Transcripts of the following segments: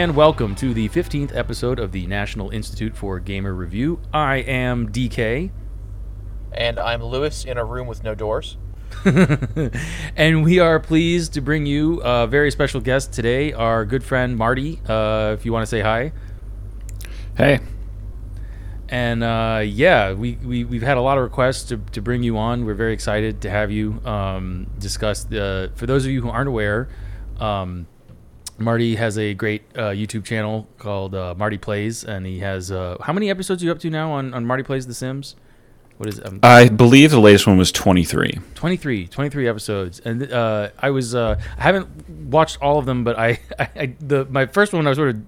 and welcome to the 15th episode of the National Institute for Gamer Review. I am DK, And I'm Louis in a room with no doors. and we are pleased to bring you a very special guest today, our good friend Marty. Uh, if you want to say hi. Hey. And uh, yeah, we, we, we've had a lot of requests to, to bring you on. We're very excited to have you um, discuss. The, for those of you who aren't aware, um, Marty has a great uh, YouTube channel called uh, Marty Plays, and he has uh, how many episodes are you up to now on, on Marty Plays The Sims? What is it? Um, I believe the latest one was 23. 23, 23 episodes, and uh, I was uh, I haven't watched all of them, but I, I, I the my first one I was sort of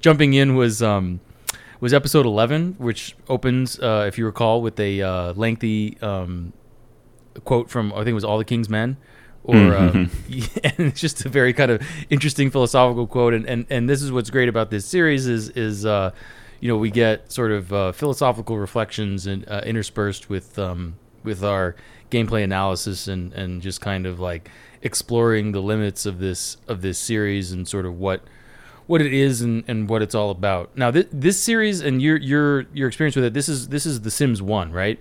jumping in was um was episode 11, which opens uh, if you recall with a uh, lengthy um quote from I think it was All the King's Men. Or um, and it's just a very kind of interesting philosophical quote, and, and, and this is what's great about this series is is uh, you know we get sort of uh, philosophical reflections and uh, interspersed with um, with our gameplay analysis and, and just kind of like exploring the limits of this of this series and sort of what what it is and, and what it's all about. Now this this series and your your your experience with it this is this is The Sims One, right?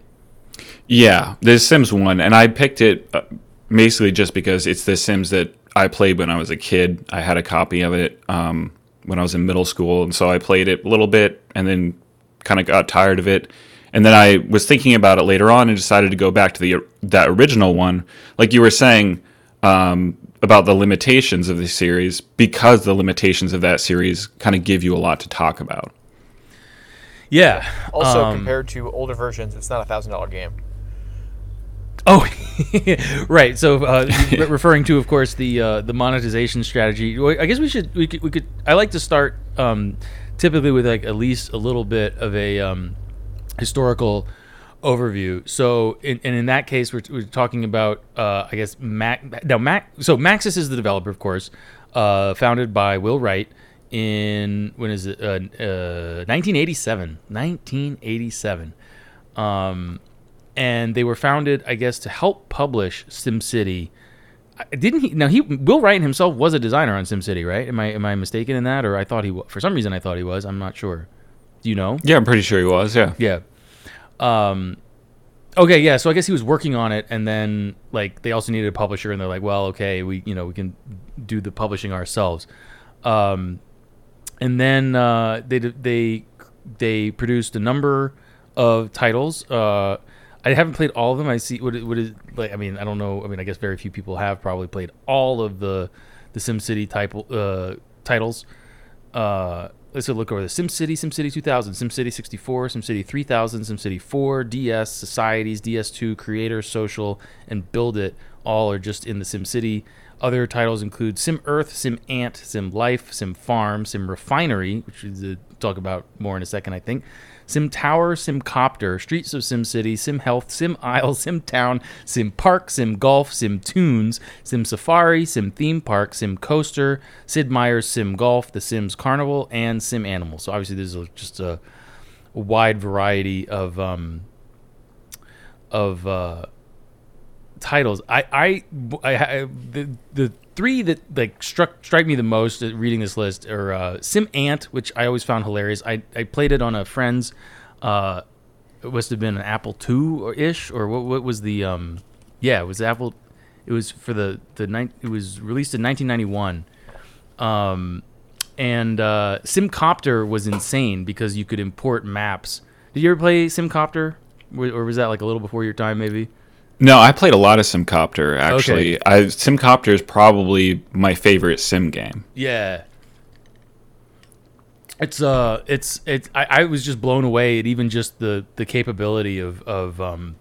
Yeah, The Sims 1, and I picked it uh, basically just because it's The Sims that I played when I was a kid. I had a copy of it um, when I was in middle school, and so I played it a little bit and then kind of got tired of it. And then I was thinking about it later on and decided to go back to the that original one, like you were saying um, about the limitations of the series, because the limitations of that series kind of give you a lot to talk about. Yeah. Also, um, compared to older versions, it's not a thousand dollar game. Oh, right. So, uh, re- referring to, of course, the uh, the monetization strategy. I guess we should we could, we could I like to start um, typically with like at least a little bit of a um, historical overview. So, in, and in that case, we're, we're talking about uh, I guess Mac. Now, Mac. So, Maxis is the developer, of course, uh, founded by Will Wright in when is it? Uh, uh, 1987. 1987. Um, and they were founded, I guess, to help publish SimCity. Didn't he? Now he Will Wright himself was a designer on SimCity, right? Am I am I mistaken in that, or I thought he for some reason I thought he was. I'm not sure. Do you know? Yeah, I'm pretty sure he was. Yeah. Yeah. Um. Okay, yeah. So I guess he was working on it, and then like they also needed a publisher, and they're like, well, okay, we you know we can do the publishing ourselves. Um, and then uh, they they they produced a number of titles. Uh, I haven't played all of them. I see what what is like. I mean, I don't know. I mean, I guess very few people have probably played all of the the SimCity type uh, titles. Uh, let's look over the SimCity, SimCity 2000, SimCity 64, SimCity 3000, SimCity 4, DS, Societies, DS2, Creator, Social, and Build It. All are just in the SimCity. Other titles include Sim Earth, Sim Ant, Sim Life, Sim Farm, Sim Refinery, which we'll talk about more in a second, I think. Sim Tower, Sim Copter, Streets of Sim City, Sim Health, Sim Isle, Sim Town, Sim Park, Sim Golf, Sim Tunes, Sim Safari, Sim Theme Park, Sim Coaster, Sid Meier's Sim Golf, The Sims Carnival, and Sim Animal. So obviously, this is just a, wide variety of um, of uh, titles. I, I, I, I the, the three that like struck strike me the most at reading this list are uh, Sim Ant, which I always found hilarious. I, I played it on a friend's. Uh, it must have been an Apple II or ish, or what? What was the? Um, yeah, it was Apple. It was for the the nine. It was released in 1991. Um, and uh, Simcopter was insane because you could import maps. Did you ever play Simcopter, or was that like a little before your time, maybe? No, I played a lot of Simcopter actually. Okay. I Simcopter is probably my favorite sim game. Yeah. it's uh it's it's I, I was just blown away at even just the the capability of of um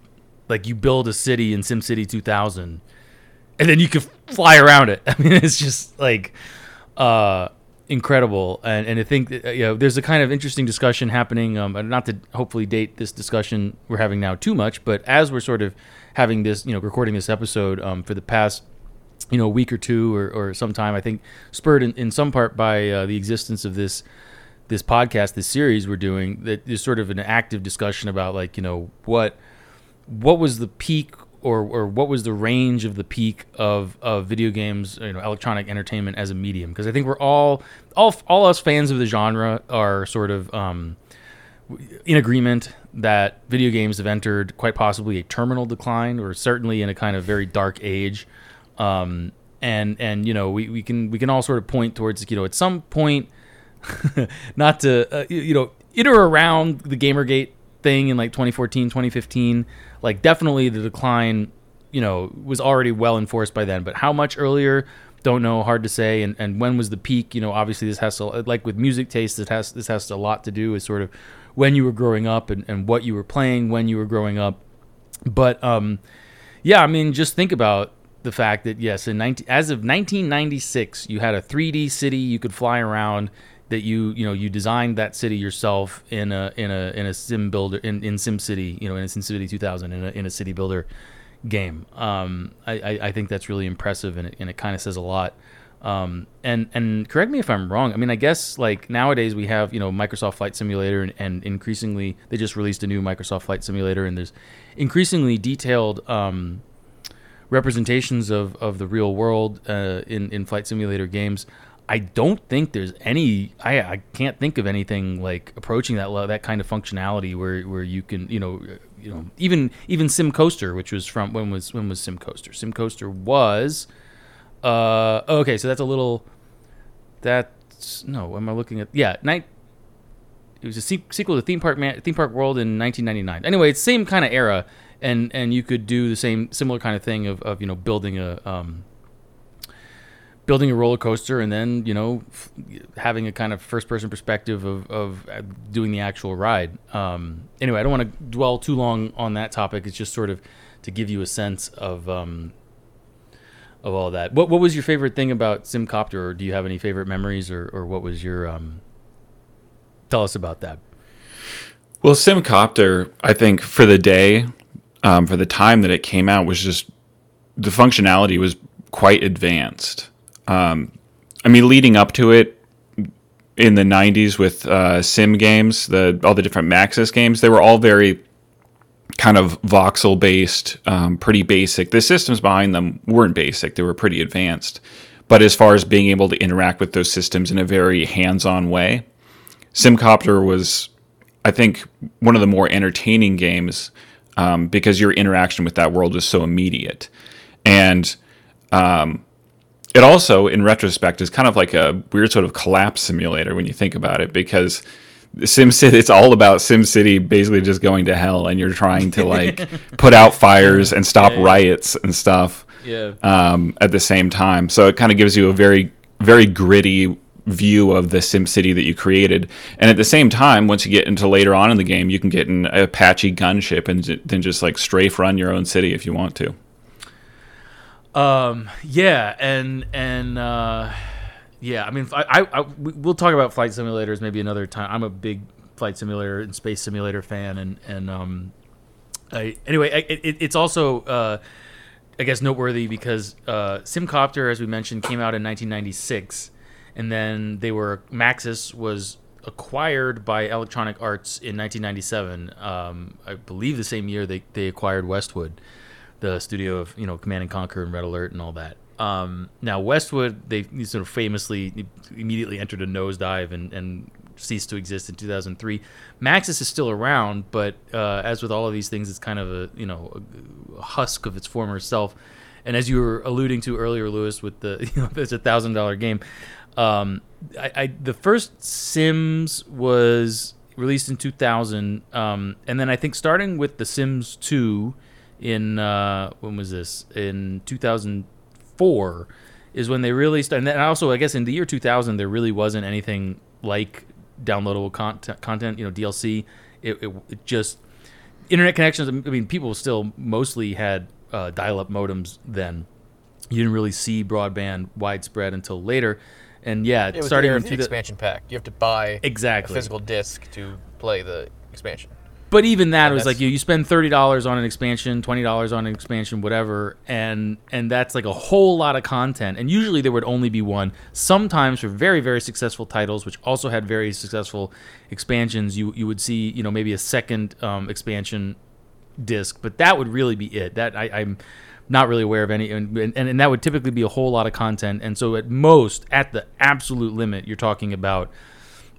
like you build a city in SimCity 2000 and then you can fly around it. I mean it's just like uh incredible and and I think that, uh, you know there's a kind of interesting discussion happening um not to hopefully date this discussion we're having now too much but as we're sort of having this you know recording this episode um for the past you know a week or two or, or sometime I think spurred in, in some part by uh, the existence of this this podcast, this series we're doing, that is sort of an active discussion about like you know what what was the peak or or what was the range of the peak of of video games, you know, electronic entertainment as a medium? Because I think we're all all all us fans of the genre are sort of um, in agreement that video games have entered quite possibly a terminal decline, or certainly in a kind of very dark age. Um, and and you know we, we can we can all sort of point towards you know at some point not to uh, you, know in or around the gamergate thing in like 2014 2015 like definitely the decline you know was already well enforced by then. But how much earlier don't know hard to say. And, and when was the peak? You know obviously this has to like with music taste it has this has a lot to do with sort of when you were growing up and, and what you were playing when you were growing up. But um yeah i mean just think about the fact that yes in 19, as of 1996 you had a 3d city you could fly around that you you know you designed that city yourself in a in a in a sim builder in, in sim city you know in a sim city 2000 in a, in a city builder game. Um, I, I, I think that's really impressive and it, and it kind of says a lot um, and and correct me if I'm wrong I mean I guess like nowadays we have you know Microsoft Flight Simulator and, and increasingly they just released a new Microsoft Flight Simulator and there's increasingly detailed um, representations of, of the real world uh, in in flight simulator games. I don't think there's any. I, I can't think of anything like approaching that that kind of functionality where, where you can you know you know even even Sim Coaster, which was from when was when was Sim Coaster? Sim Coaster was uh okay, so that's a little that's no. Am I looking at yeah night? It was a se- sequel to Theme Park Man, Theme Park World in 1999. Anyway, it's same kind of era, and and you could do the same similar kind of thing of, of you know building a um, building a roller coaster and then you know f- having a kind of first person perspective of, of uh, doing the actual ride um, anyway i don't want to dwell too long on that topic it's just sort of to give you a sense of um, of all that what, what was your favorite thing about simcopter or do you have any favorite memories or, or what was your um, tell us about that Well, Simcopter, I think for the day, um, for the time that it came out, was just the functionality was quite advanced. Um, I mean, leading up to it in the '90s with uh, sim games, the all the different Maxis games, they were all very kind of voxel based, um, pretty basic. The systems behind them weren't basic; they were pretty advanced. But as far as being able to interact with those systems in a very hands-on way, Simcopter was, I think, one of the more entertaining games um, because your interaction with that world was so immediate. And um, it also, in retrospect, is kind of like a weird sort of collapse simulator when you think about it because. SimCity, it's all about SimCity basically just going to hell, and you're trying to like put out fires and stop Yeah, yeah. riots and stuff yeah um, at the same time. So it kind of gives you a very, very gritty view of the Sim City that you created. And at the same time, once you get into later on in the game, you can get an Apache gunship and then just like strafe run your own city if you want to. Um, yeah, and and uh, yeah, I mean, I, I, I we- we'll talk about flight simulators maybe another time. I'm a big flight simulator and space simulator fan, and and um, I, anyway, I, it, it's also uh, I guess noteworthy because uh, Simcopter, as we mentioned, came out in 1996, and then they were Maxis was acquired by Electronic Arts in 1997. Um, I believe the same year they they acquired Westwood the studio of you know Command and Conquer and Red Alert and all that. Um, now Westwood, they sort of famously immediately entered a nosedive and, and ceased to exist in 2003. Maxis is still around, but uh, as with all of these things, it's kind of a you know a husk of its former self. And as you were alluding to earlier, Louis, with the you know it's a thousand dollar game. Um, I, I the first Sims was released in 2000, um, and then I think starting with the Sims 2 in uh, when was this in 2004 is when they really started and then also i guess in the year 2000 there really wasn't anything like downloadable content, content you know, DLC. It, it, it just internet connections. I mean, people still mostly had uh, dial-up modems then. You didn't really see broadband widespread until later, and yeah, It was starting in the expansion pack. You have to buy exactly a physical disc to play the expansion. But even that And was like you, you spend thirty dollars on an expansion, twenty dollars on an expansion, whatever, and and that's like a whole lot of content. And usually there would only be one. Sometimes for very very successful titles, which also had very successful expansions, you you would see you know maybe a second um, expansion disc, but that would really be it. That I, I'm not really aware of any, and, and and that would typically be a whole lot of content. And so at most, at the absolute limit, you're talking about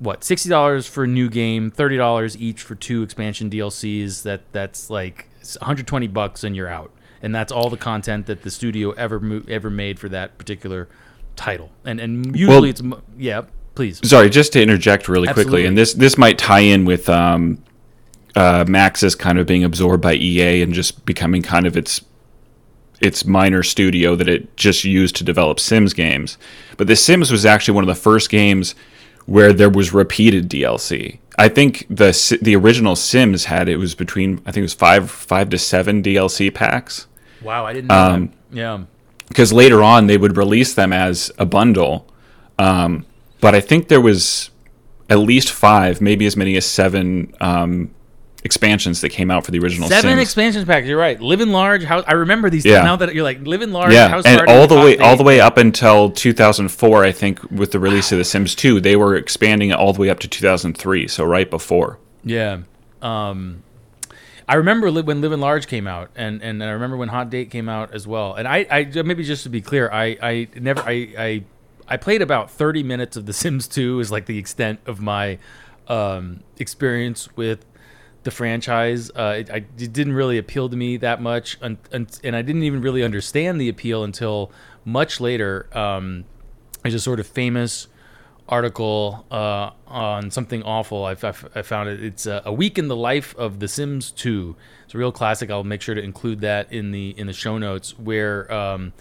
what sixty dollars for a new game, thirty dollars each for two expansion DLCs. That that's like one hundred twenty bucks, and you're out. And that's all the content that the studio ever mo- ever made for that particular title. And and usually Well- it's yeah. Please. Sorry, just to interject really Absolutely. quickly, and this this might tie in with um, uh, Maxis kind of being absorbed by EA and just becoming kind of its its minor studio that it just used to develop Sims games. But The Sims was actually one of the first games where there was repeated DLC. I think the the original Sims had it was between I think it was five five to seven DLC packs Wow, I didn't know Um, that. Yeah. because later on they would release them as a bundle. Um, but I think there was at least five, maybe as many as seven um, expansions that came out for the original Seven Sims. expansion packs. You're right. Living large. How I remember these. Yeah. things now that you're like living large. yeah, House and all the way all the way up until 2004, I think, with the release of The Sims 2, they were expanding it all the way up to 2003, so right before. Yeah. Um, I remember when Living Large came out, and, and I remember when Hot Date came out as well. And I, I maybe just to be clear, I, I never I, I I played about thirty minutes of The Sims Two is like the extent of my um, experience with the franchise. Uh, it, I, it didn't really appeal to me that much, and, and, and I didn't even really understand the appeal until much later. Um, there's a sort of famous article uh, on something awful. I, I, I found it. It's uh, a week in the life of The Sims 2. It's a real classic. I'll make sure to include that in the in the show notes. Where um,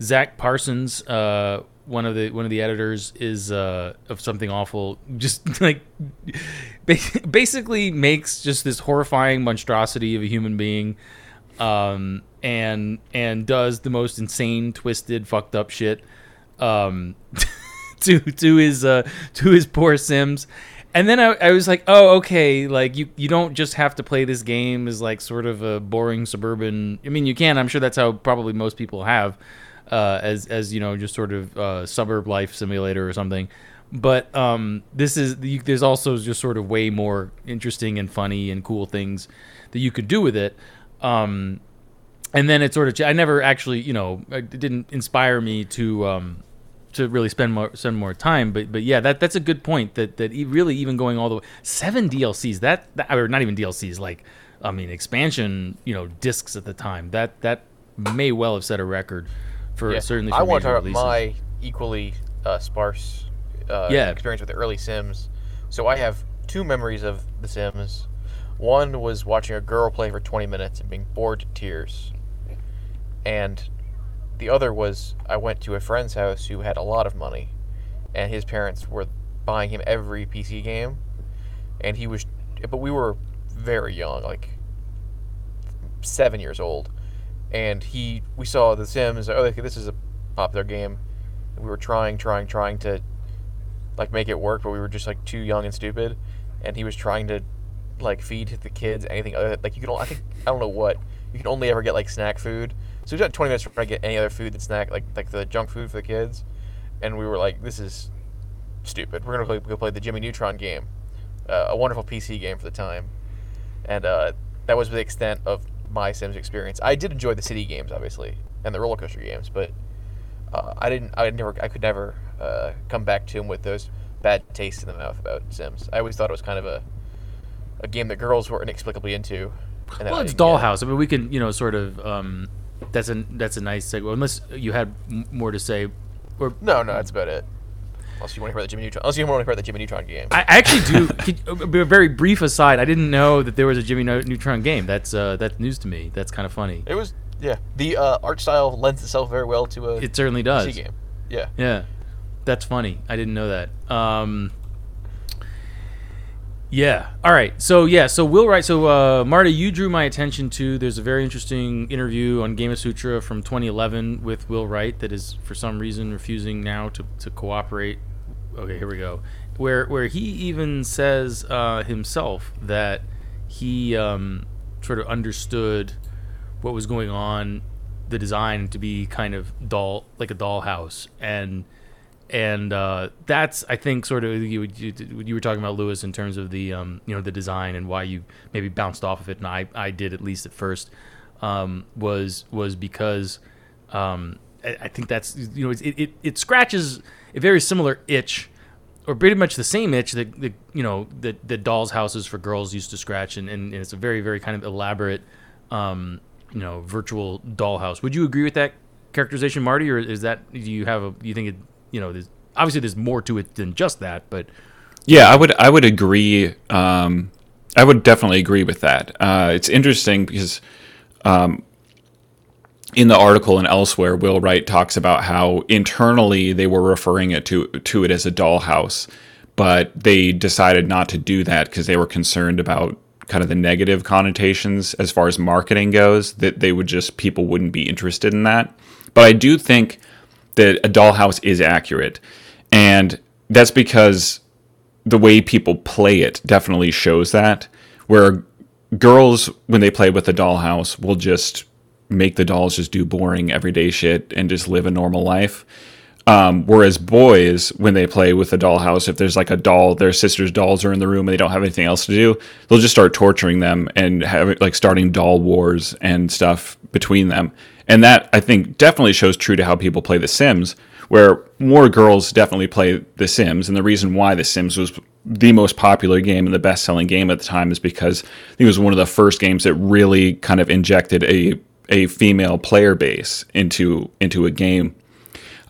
Zach Parsons, uh, one of the one of the editors, is uh, of something awful. Just like basically makes just this horrifying monstrosity of a human being. Um, and and does the most insane, twisted, fucked up shit. Um, to to his uh to his poor Sims. And then I, I was like, oh, okay, like you, you don't just have to play this game as like sort of a boring suburban. I mean, you can. I'm sure that's how probably most people have, uh, as as you know, just sort of uh, suburb life simulator or something. But um, this is you, there's also just sort of way more interesting and funny and cool things that you could do with it. Um, and then it sort of I never actually you know it didn't inspire me to um, to really spend more spend more time. But but yeah, that that's a good point. That that really even going all the way seven DLCs that, that or not even DLCs like I mean expansion you know discs at the time that that may well have set a record for Yeah. certainly. For I want to major talk about my equally uh, sparse uh, Yeah. experience with the early Sims. So I have two memories of The Sims. One was watching a girl play for 20 minutes and being bored to tears. And the other was I went to a friend's house who had a lot of money, and his parents were buying him every PC game, and he was, but we were very young, like seven years old, and he we saw The Sims. Oh, okay, this is a popular game. And we were trying, trying, trying to like make it work, but we were just like too young and stupid. And he was trying to like feed the kids anything other like you only- I think I don't know what you can only ever get like snack food. So we got 20 minutes try to get any other food than snack like like the junk food for the kids. And we were like, this is stupid. We're gonna go play the Jimmy Neutron game, uh, a wonderful PC game for the time. And uh, that was the extent of my Sims experience. I did enjoy the city games, obviously, and the roller coaster games, but uh, I didn't. I never. I could never uh, come back to them with those bad tastes in the mouth about Sims. I always thought it was kind of a a game that girls were inexplicably into. And Well, it's. Dollhouse. I mean, we can you know sort of um, that's a that's a nice segue. Unless you had m- more to say, or No, no, that's about it. Unless you want to hear about the Jimmy Neutron. Unless you want to hear about the Jimmy Neutron game. I actually do. could, a very brief aside. I didn't know that there was a Jimmy Neutron game. That's uh, that's news to me. That's kind of funny. it was yeah. The uh, art style lends itself very well to a It certainly PC does. game. Yeah. Yeah, that's funny. I didn't know that. Um, Yeah. All right. So yeah. So Will Wright. So uh, Marty, you drew my attention to. There's a very interesting interview on Gamasutra from 2011 with Will Wright that is for some reason refusing now to, to cooperate. Okay, here we go. Where where he even says uh, himself that he um, sort of understood what was going on, the design to be kind of doll like a dollhouse and and uh, that's I think sort of you, you, you were talking about Louis in terms of the um, you know the design and why you maybe bounced off of it, and I, I did at least at first um, was was because um, I, I, think that's you know it, it, it scratches a very similar itch or pretty much the same itch that, that you know that, that dolls houses for girls used to scratch and, and, and it's a very very kind of elaborate um, you know virtual dollhouse. Would you agree with that characterization, Marty, or is that do you have a you think it you know, there's obviously there's more to it than just that, but yeah, I would I would agree. Um, I would definitely agree with that. Uh, it's interesting because um, in the article and elsewhere, Will Wright talks about how internally they were referring it to to it as a dollhouse, but they decided not to do that because they were concerned about kind of the negative connotations as far as marketing goes. That they would just people wouldn't be interested in that. But I do think that a dollhouse is accurate. And that's because the way people play it definitely shows that. Where girls, when they play with the dollhouse, will just make the dolls just do boring everyday shit and just live a normal life. Um, whereas boys, when they play with the dollhouse, if there's like a doll, their sister's dolls are in the room and they don't have anything else to do, they'll just start torturing them and have like starting doll wars and stuff between them. And that I think definitely shows true to how people play The Sims, where more girls definitely play The Sims. And the reason why The Sims was the most popular game and the best selling game at the time is because it was one of the first games that really kind of injected a a female player base into into a game.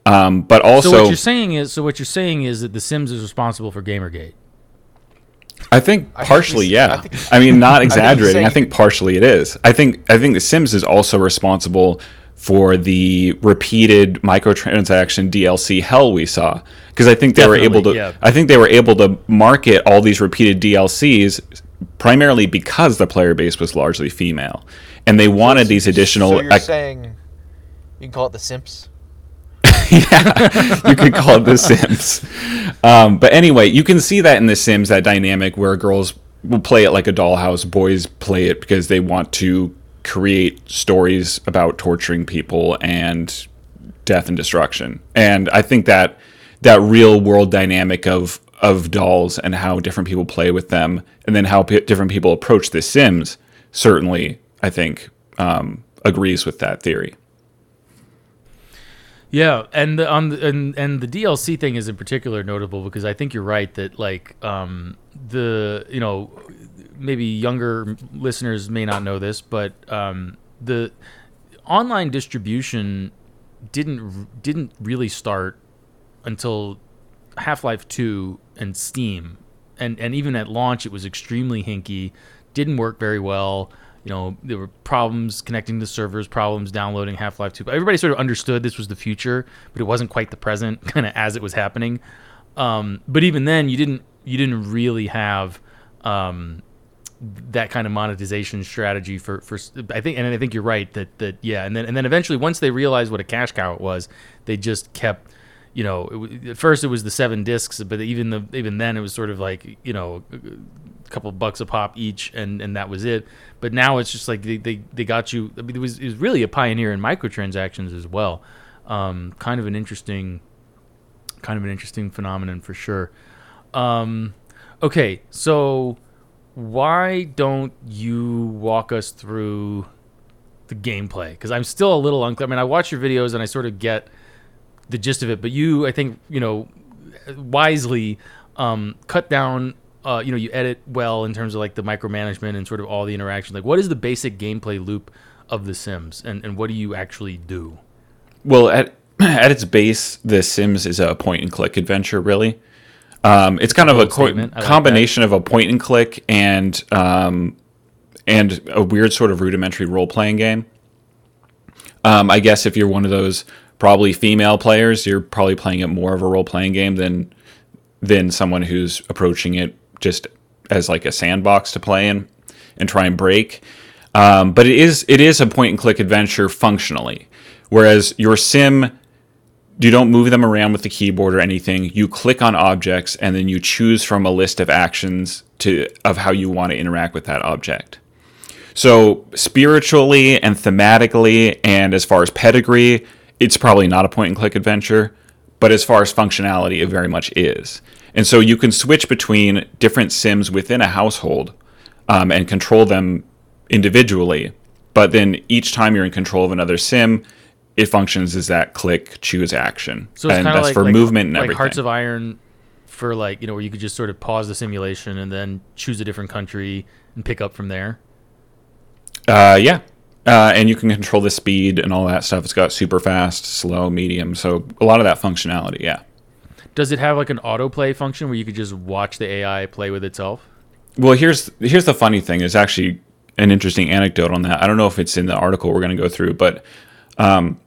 Um, but also, so what you're saying is, so what you're saying is that The Sims is responsible for GamerGate. I think partially, I yeah. I, think, I, mean, not exaggerating. I think partially it is. I think I think The Sims is also responsible for the repeated microtransaction DLC hell we saw because I think they Definitely, were able to. Yeah. I think they were able to market all these repeated DLCs primarily because the player base was largely female, and they wanted so, these additional. So you're ac- saying you can call it The Simps. yeah, you could call it The Sims. Um, but anyway, you can see that in The Sims, that dynamic where girls will play it like a dollhouse, boys play it because they want to create stories about torturing people and death and destruction. And I think that that real world dynamic of of dolls and how different people play with them, and then how p- different people approach The Sims, certainly, I think, um, agrees with that theory. Yeah, and the, on the, and and the DLC thing is in particular notable because I think you're right that like um, the you know maybe younger listeners may not know this, but um, the online distribution didn't didn't really start until Half-Life 2 and Steam. And and even at launch it was extremely hinky, didn't work very well you know, there were problems connecting to servers, problems downloading Half Life 2. But everybody sort of understood this was the future, but it wasn't quite the present, kind of as it was happening. Um, but even then, you didn't you didn't really have um, that kind of monetization strategy for, for I think and I think you're right that that yeah and then and then eventually once they realized what a cash cow it was they just kept you know it, at first it was the seven discs but even the even then it was sort of like you know couple bucks a pop each and and that was it but now it's just like they, they, they got you. I mean, it was it was really a pioneer in microtransactions as well. Um, kind of an interesting, kind of an interesting phenomenon for sure. Um, okay, so why don't you walk us through the gameplay? Because I'm still a little unclear. I mean, I watch your videos and I sort of get the gist of it, but you, I think, you know, wisely um, cut down uh, you know you edit well in terms of like the micromanagement and sort of all the interaction like what is the basic gameplay loop of the sims and, and what do you actually do? Well at at its base the sims is a point and click adventure really. Um, it's kind of a co- combination of a point and click and um, and a weird sort of rudimentary role playing game. Um, i guess if you're one of those probably female players you're probably playing it more of a role playing game than than someone who's approaching it just as like a sandbox to play in and try and break. Um, but it is it is a point and click adventure functionally, whereas your sim you don't move them around with the keyboard or anything. You click on objects and then you choose from a list of actions to of how you want to interact with that object. So spiritually and thematically and as far as pedigree, it's probably not a point and click adventure, but as far as functionality, it very much is. And so you can switch between different sims within a household um, and control them individually. But then each time you're in control of another sim, it functions as that click choose action. So it's and that's like for like, movement and like everything. Hearts of Iron for like you know where you could just sort of pause the simulation and then choose a different country and pick up from there. Uh, yeah. Uh, and you can control the speed and all that stuff. It's got super fast, slow, medium. So a lot of that functionality, yeah. Does it have like an autoplay function where you could just watch the AI play with itself? Well, here's here's the funny thing. There's actually an interesting anecdote on that. I don't know if it's in the article we're going to go through, but um,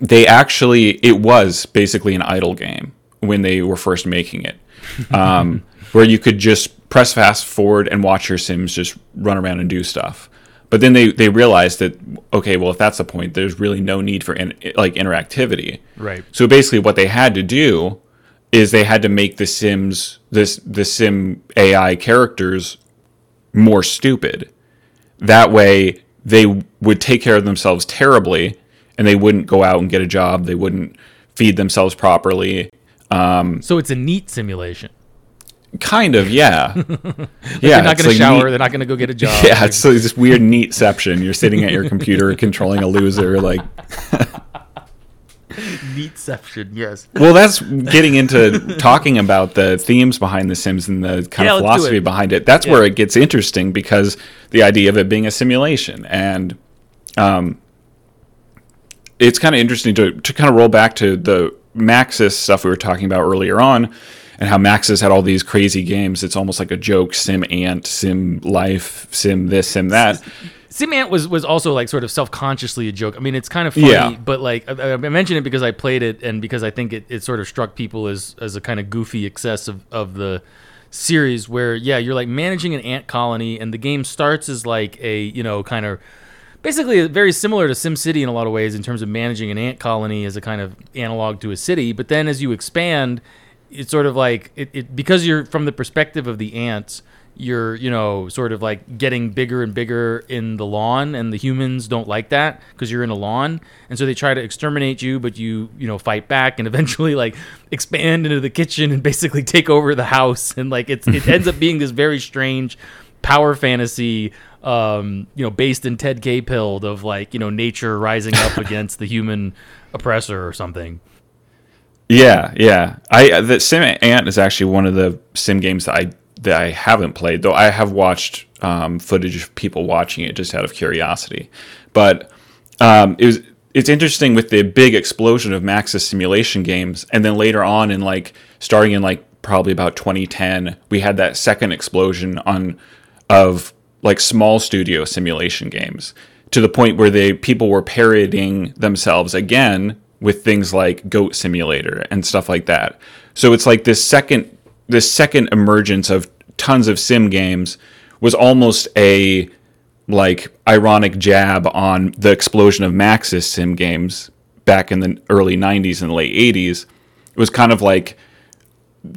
they actually it was basically an idle game when they were first making it, um, where you could just press fast forward and watch your Sims just run around and do stuff. But then they they realized that okay, well if that's the point, there's really no need for in, like interactivity. Right. So basically, what they had to do is they had to make the Sims this the Sim AI characters more stupid. That way, they would take care of themselves terribly, and they wouldn't go out and get a job. They wouldn't feed themselves properly. Um, so it's a neat simulation. Kind of, yeah. yeah, they're not going to shower. neat- They're not going to go get a job. yeah, it's like this weird NEETception. You're sitting at your computer controlling a loser, like NEETception. Yes. Well, that's getting into talking about the themes behind The Sims and the kind Yeah, of philosophy it. behind it. That's where it gets interesting because the idea of it being a simulation and um, it's kind of interesting to, to kind of roll back to the Maxis stuff we were talking about earlier on and how Maxis had all these crazy games. It's almost like a joke Sim Ant, Sim Life, Sim this, Sim that. Simant was was also like sort of self consciously a joke. I mean, it's kind of funny, Yeah. but like I, I mentioned it because I played it and because I think it, it sort of struck people as as a kind of goofy excess of, of the series where yeah you're like managing an ant colony and the game starts as like a you know kind of basically very similar to SimCity in a lot of ways in terms of managing an ant colony as a kind of analog to a city. But then as you expand, it's sort of like it, it because you're from the perspective of the ants. You're, you know, sort of like getting bigger and bigger in the lawn, and the humans don't like that because you're in a lawn, and so they try to exterminate you, but you, you know, fight back and eventually like expand into the kitchen and basically take over the house, and like it's it ends up being this very strange power fantasy um, you know, based in Ted K. Pilled of like, you know, nature rising up against the human oppressor or something. Yeah, yeah. I the Sim Ant is actually one of the sim games that I that I haven't played, though I have watched um, footage of people watching it just out of curiosity. But um, it was it's interesting with the big explosion of Maxis simulation games, and then later on in like starting in like probably about 2010, we had that second explosion on of like small studio simulation games to the point where they people were parodying themselves again with things like Goat Simulator and stuff like that. So it's like this second this second emergence of tons of sim games was almost a like ironic jab on the explosion of Maxis sim games back in the early 90s and late 80s. It was kind of like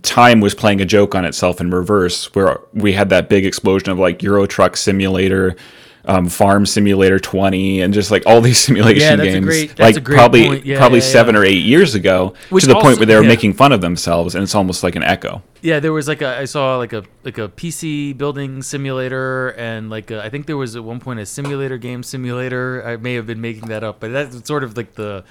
time was playing a joke on itself in reverse, where we had that big explosion of like Euro Truck Simulator, um, Farm Simulator 20, and just like all these simulation Yeah, games, great- like probably. Yeah, probably yeah, seven or eight years ago, Which to the also- point where they were making fun of themselves, and it's almost like an echo. Yeah, there was like a I saw like a like a PC building simulator and like a, I think there was at one point a simulator game simulator. I may have been making that up, but that's sort of like the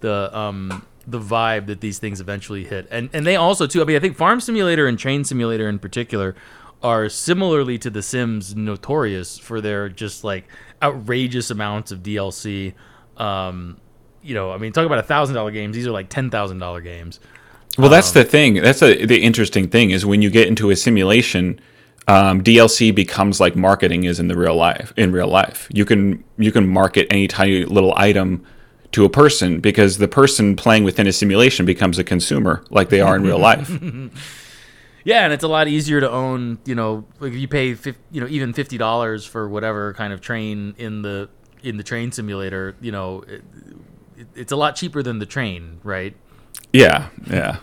the um the vibe that these things eventually hit. And and they also too. I mean, I think Farm Simulator and Train Simulator in particular are similarly to The Sims notorious for their just like outrageous amounts of DLC. Um, you know, I mean, talk about a thousand dollar games. These are like ten thousand dollar games. Well, that's the thing. That's a, the interesting thing is when you get into a simulation, um, DLC becomes like marketing is in the real life. In real life, you can you can market any tiny little item to a person because the person playing within a simulation becomes a consumer, like they are in real life. Yeah, and it's a lot easier to own. You know, like if you pay, 50, you know, even fifty dollars for whatever kind of train in the in the train simulator. You know, it, it, it's a lot cheaper than the train, right? Yeah, yeah.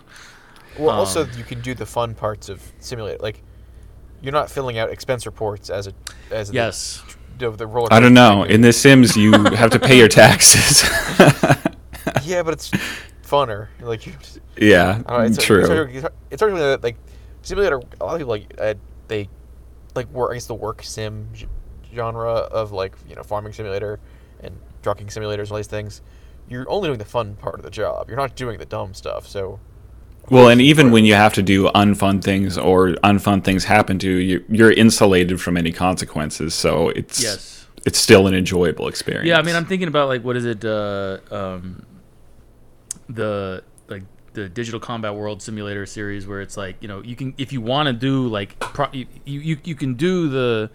Well, um, also you can do the fun parts of simulate. Like you're not filling out expense reports as a as Yes. the, the, the roller. I don't know. coaster. In The Sims, you have to pay your taxes. yeah, but it's funner. Like you. Just, yeah, I don't know, it's true. It's, hard- it's, hard- it's hard like simulator. A lot of people like uh, they like work. I guess the work sim g- genre of like you know farming simulator and trucking simulators and all these things. You're only doing the fun part of the job. You're not doing the dumb stuff. So Well, and even when you have to do unfun things or unfun things happen to you, you're insulated from any consequences. So it's Yes. it's still an enjoyable experience. Yeah, I mean, I'm thinking about like what is it? Uh, um, the like the digital combat world simulator series where it's like you know you can if you want to do like pro- you, you you can do the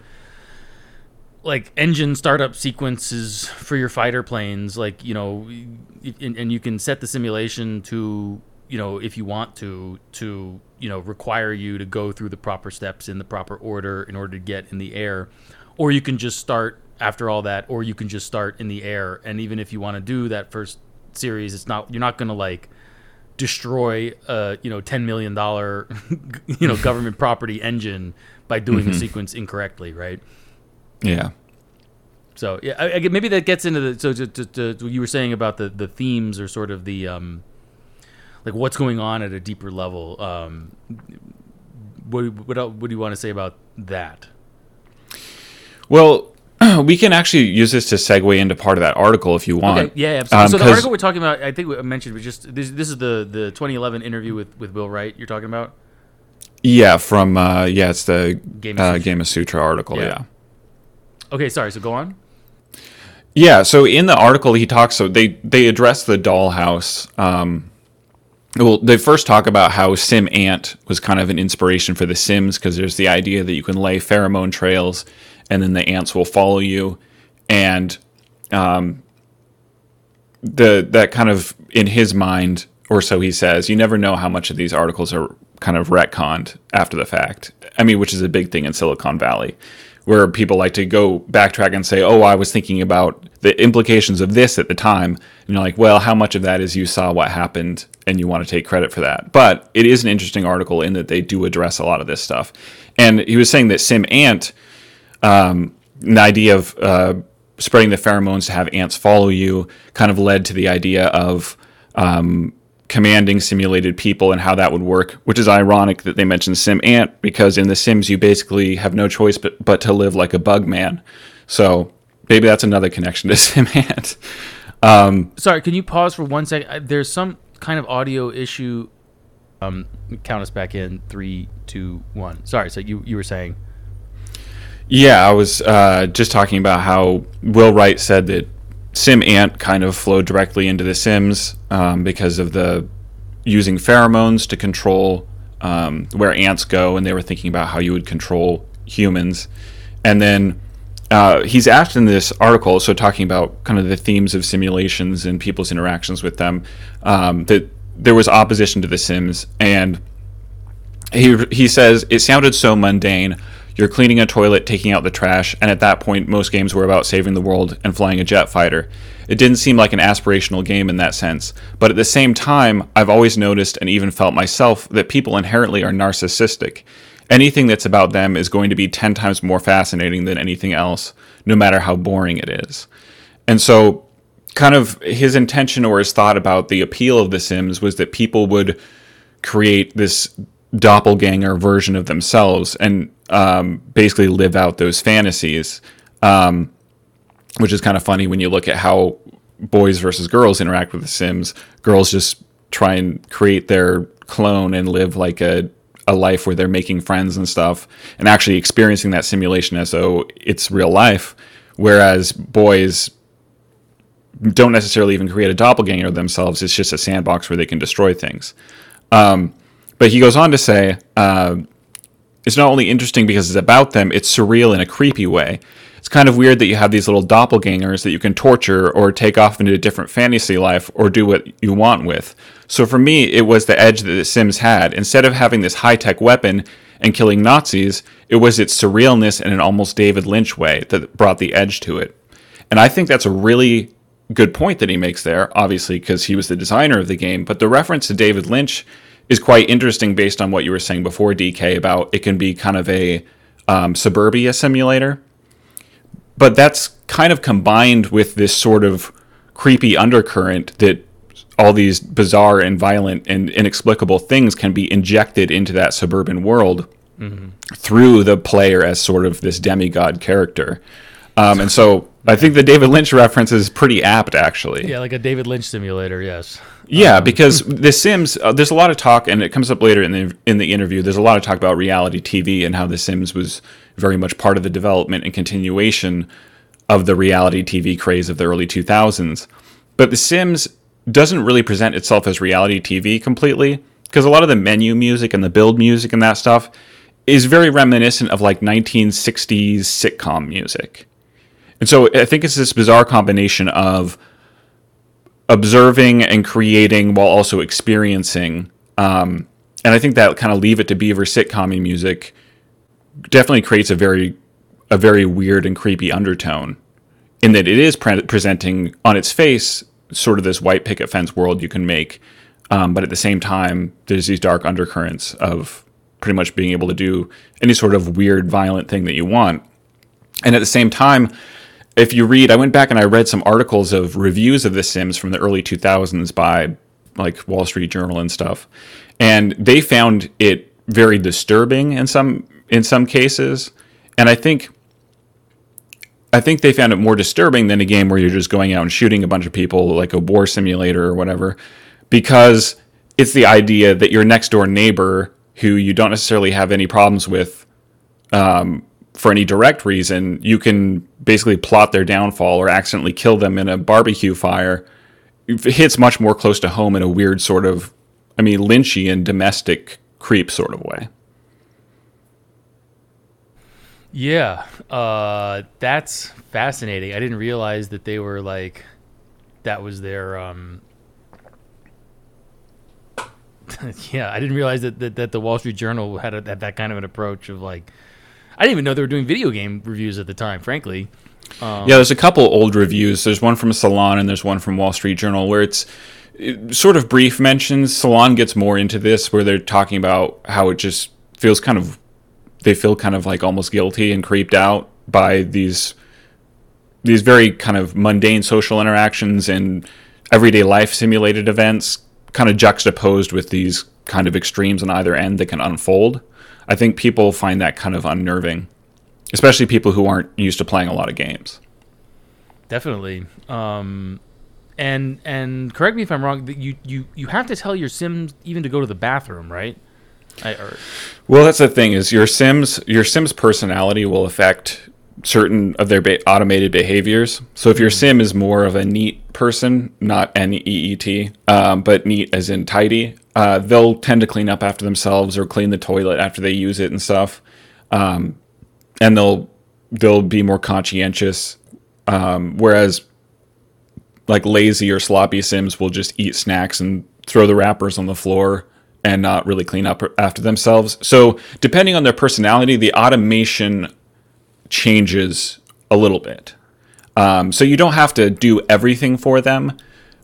like engine startup sequences for your fighter planes like you know and, and you can set the simulation to you know if you want to to you know require you to go through the proper steps in the proper order in order to get in the air. Or you can just start after all that or you can just start in the air. And even if you want to do that first series it's not you're not going to like destroy a you know 10 million dollar you know government property engine by doing a sequence incorrectly right yeah. so yeah, I, I, maybe that gets into the so to, to, to, what you were saying about the the themes or sort of the um like what's going on at a deeper level. Um, what what el- what do you want to say about that? Well, we can actually use this to segue into part of that article if you want. Okay, yeah, absolutely. Um, so the article we're talking about, I think I mentioned, was just this. This is the the 2011 interview with with Will Wright. You're talking about. Yeah, from uh, yeah, it's the Game of uh, Sutra. Gamasutra article. Yeah. yeah. Okay, sorry. So go on. Yeah, so in the article he talks so they they address the dollhouse. Um, well, they first talk about how Sim Ant was kind of an inspiration for the Sims because there's the idea that you can lay pheromone trails and then the ants will follow you, and um, the that kind of in his mind or so he says you never know how much of these articles are kind of retconned after the fact. I mean, which is a big thing in Silicon Valley where people like to go backtrack and say, "Oh, I was thinking about the implications of this at the time," and you're like, "Well, how much of that is you saw what happened and you want to take credit for that?" But it is an interesting article in that they do address a lot of this stuff. And he was saying that Sim Ant, um, the idea of uh, spreading the pheromones to have ants follow you, kind of led to the idea of um, commanding simulated people and how that would work, which is ironic that they mentioned Sim Ant because in The Sims you basically have no choice but, but to live like a bug man. So maybe that's another connection to Sim Ant. Sorry, can you pause for one second? There's some kind of audio issue. Um, count us back in three, two, one. Sorry. So you you were saying. Yeah, I was uh, just talking about how Will Wright said that Sim Ant kind of flowed directly into The Sims um, because of the using pheromones to control um, where ants go, and they were thinking about how you would control humans. And then uh, he's asked in this article, so talking about kind of the themes of simulations and people's interactions with them, um, that there was opposition to The Sims, and he he says it sounded so mundane. You're cleaning a toilet, taking out the trash, and at that point, most games were about saving the world and flying a jet fighter. It didn't seem like an aspirational game in that sense, but at the same time, I've always noticed and even felt myself that people inherently are narcissistic. Anything that's about them is going to be 10 times more fascinating than anything else, no matter how boring it is. And so, kind of his intention or his thought about the appeal of The Sims was that people would create this doppelganger version of themselves and um, basically live out those fantasies, um, which is kind of funny when you look at how boys versus girls interact with The Sims. Girls just try and create their clone and live like a a life where they're making friends and stuff and actually experiencing that simulation as though it's real life. Whereas boys don't necessarily even create a doppelganger themselves. It's just a sandbox where they can destroy things. Um, but he goes on to say uh, it's not only interesting because it's about them, it's surreal in a creepy way. It's kind of weird that you have these little doppelgangers that you can torture or take off into a different fantasy life or do what you want with. So for me, it was the edge that The Sims had. Instead of having this high tech weapon and killing Nazis, it was its surrealness in an almost David Lynch way that brought the edge to it. And I think that's a really good point that he makes there, obviously, because he was the designer of the game. But the reference to David Lynch is quite interesting based on what you were saying before, DK, about it can be kind of a um, suburbia simulator. But that's kind of combined with this sort of creepy undercurrent that all these bizarre and violent and inexplicable things can be injected into that suburban world mm-hmm. through the player as sort of this demigod character. Um, and so I think the David Lynch reference is pretty apt, actually. Yeah, like a David Lynch simulator. Yes. Yeah, um. because The Sims, uh, there's a lot of talk, and it comes up later in the in the interview. There's a lot of talk about reality TV and how The Sims was very much part of the development and continuation of the reality TV craze of the early 2000s. But The Sims doesn't really present itself as reality TV completely because a lot of the menu music and the build music and that stuff is very reminiscent of like 1960s sitcom music. And so I think it's this bizarre combination of observing and creating while also experiencing. Um, and I think that kind of leave it to beaver sitcom music definitely creates a very a very weird and creepy undertone in that it is pre- presenting on its face sort of this white picket fence world you can make. Um, but at the same time, there's these dark undercurrents of pretty much being able to do any sort of weird, violent thing that you want. And at the same time, if you read, I went back and I read some articles of reviews of The Sims from the early 2000s by like Wall Street Journal and stuff, and they found it very disturbing in some in some cases. And I think I think they found it more disturbing than a game where you're just going out and shooting a bunch of people like a war simulator or whatever, because it's the idea that your next door neighbor who you don't necessarily have any problems with um, for any direct reason, you can basically plot their downfall or accidentally kill them in a barbecue fire. It hits much more close to home in a weird sort of, I mean, Lynchian domestic creep sort of way. Yeah, uh, that's fascinating. I didn't realize that they were like, that was their. Um, yeah, I didn't realize that, that, that the Wall Street Journal had, a, had that kind of an approach of like, I didn't even know they were doing video game reviews at the time. Frankly, um, yeah, there's a couple old reviews. There's one from Salon and there's one from Wall Street Journal where it's sort of brief mentions. Salon gets more into this where they're talking about how it just feels kind of they feel kind of like almost guilty and creeped out by these these very kind of mundane social interactions and everyday life simulated events kind of juxtaposed with these kind of extremes on either end that can unfold. I think people find that kind of unnerving, especially people who aren't used to playing a lot of games. Definitely. Um, and and correct me if I'm wrong. You you you have to tell your Sims even to go to the bathroom, right? I, or... Well, that's the thing is your Sims your Sims personality will affect certain of their ba- automated behaviors. So if your hmm. sim is more of a neat person, not N E E T, um, but neat as in tidy, uh, they'll tend to clean up after themselves or clean the toilet after they use it and stuff. Um, and they'll they'll be more conscientious. Um, whereas like lazy or sloppy sims will just eat snacks and throw the wrappers on the floor and not really clean up after themselves. So, depending on their personality, the automation changes a little bit. Um, so, you don't have to do everything for them,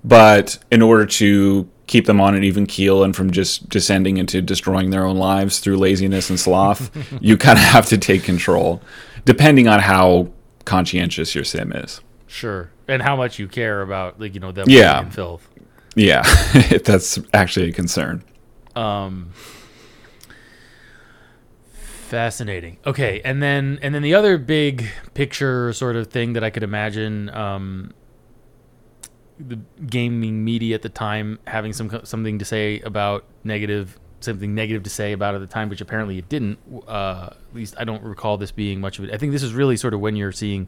but in order to keep them on an even keel and from just descending into destroying their own lives through laziness and sloth, you kind of have to take control, depending on how conscientious your sim is. Sure, and how much you care about, like you know, them yeah. filth. Yeah, that's actually a concern. Um, fascinating. Okay, and then and then the other big picture sort of thing that I could imagine um, the gaming media at the time having some something to say about negative something negative to say about at the time, which apparently it didn't. Uh, at least I don't recall this being much of it. I think this is really sort of when you're seeing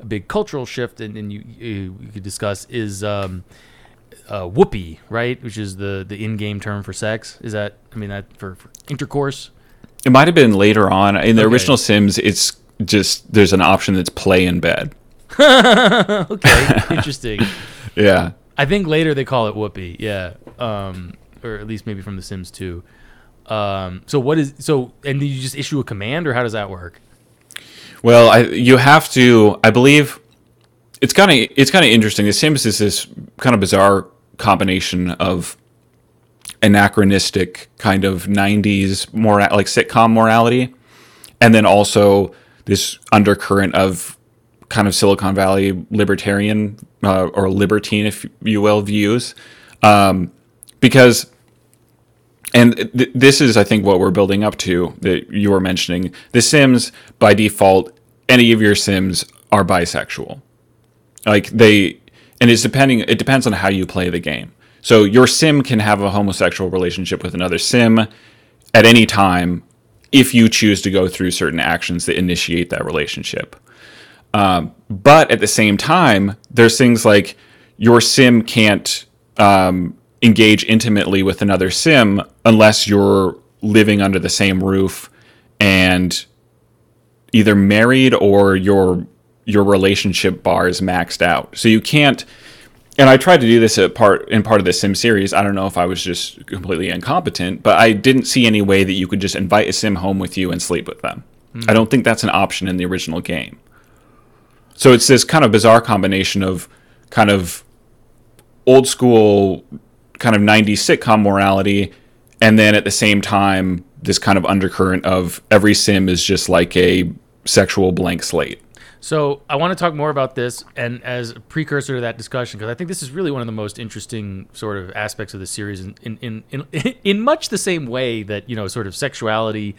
a big cultural shift, and, and you, you, you could discuss is um, uh, whoopee, right? Which is the the in-game term for sex. Is that? I mean, that for, for intercourse. It might have been later on in the okay. original Sims. It's just there's an option that's play in bed. okay, interesting. yeah. I think later they call it whoopee. Yeah. Um, or at least maybe from The Sims 2. Um, so what is so? And do you just issue a command, or how does that work? Well, I, you have to. I believe it's kind of it's kind of interesting. The Sims is this kind of bizarre combination of anachronistic kind of '90s more like sitcom morality, and then also this undercurrent of kind of Silicon Valley libertarian uh, or libertine, if you will, views, um, because. And th- this is, I think, what we're building up to that you were mentioning. The Sims, by default, any of your Sims are bisexual. Like they, and it's depending. It depends on how you play the game. So your Sim can have a homosexual relationship with another Sim at any time if you choose to go through certain actions that initiate that relationship. Um, but at the same time, there's things like your sim can't um, engage intimately with another sim unless you're living under the same roof and either married or your your relationship bar is maxed out. So you can't. And I tried to do this at part in part of the Sim series. I don't know if I was just completely incompetent, but I didn't see any way that you could just invite a Sim home with you and sleep with them. I don't think that's an option in the original game. So it's this kind of bizarre combination of kind of old school kind of 90s sitcom morality and then at the same time this kind of undercurrent of every sim is just like a sexual blank slate. So I want to talk more about this, and as a precursor to that discussion, because I think this is really one of the most interesting sort of aspects of the series, in in, in in in much the same way that you know, sort of sexuality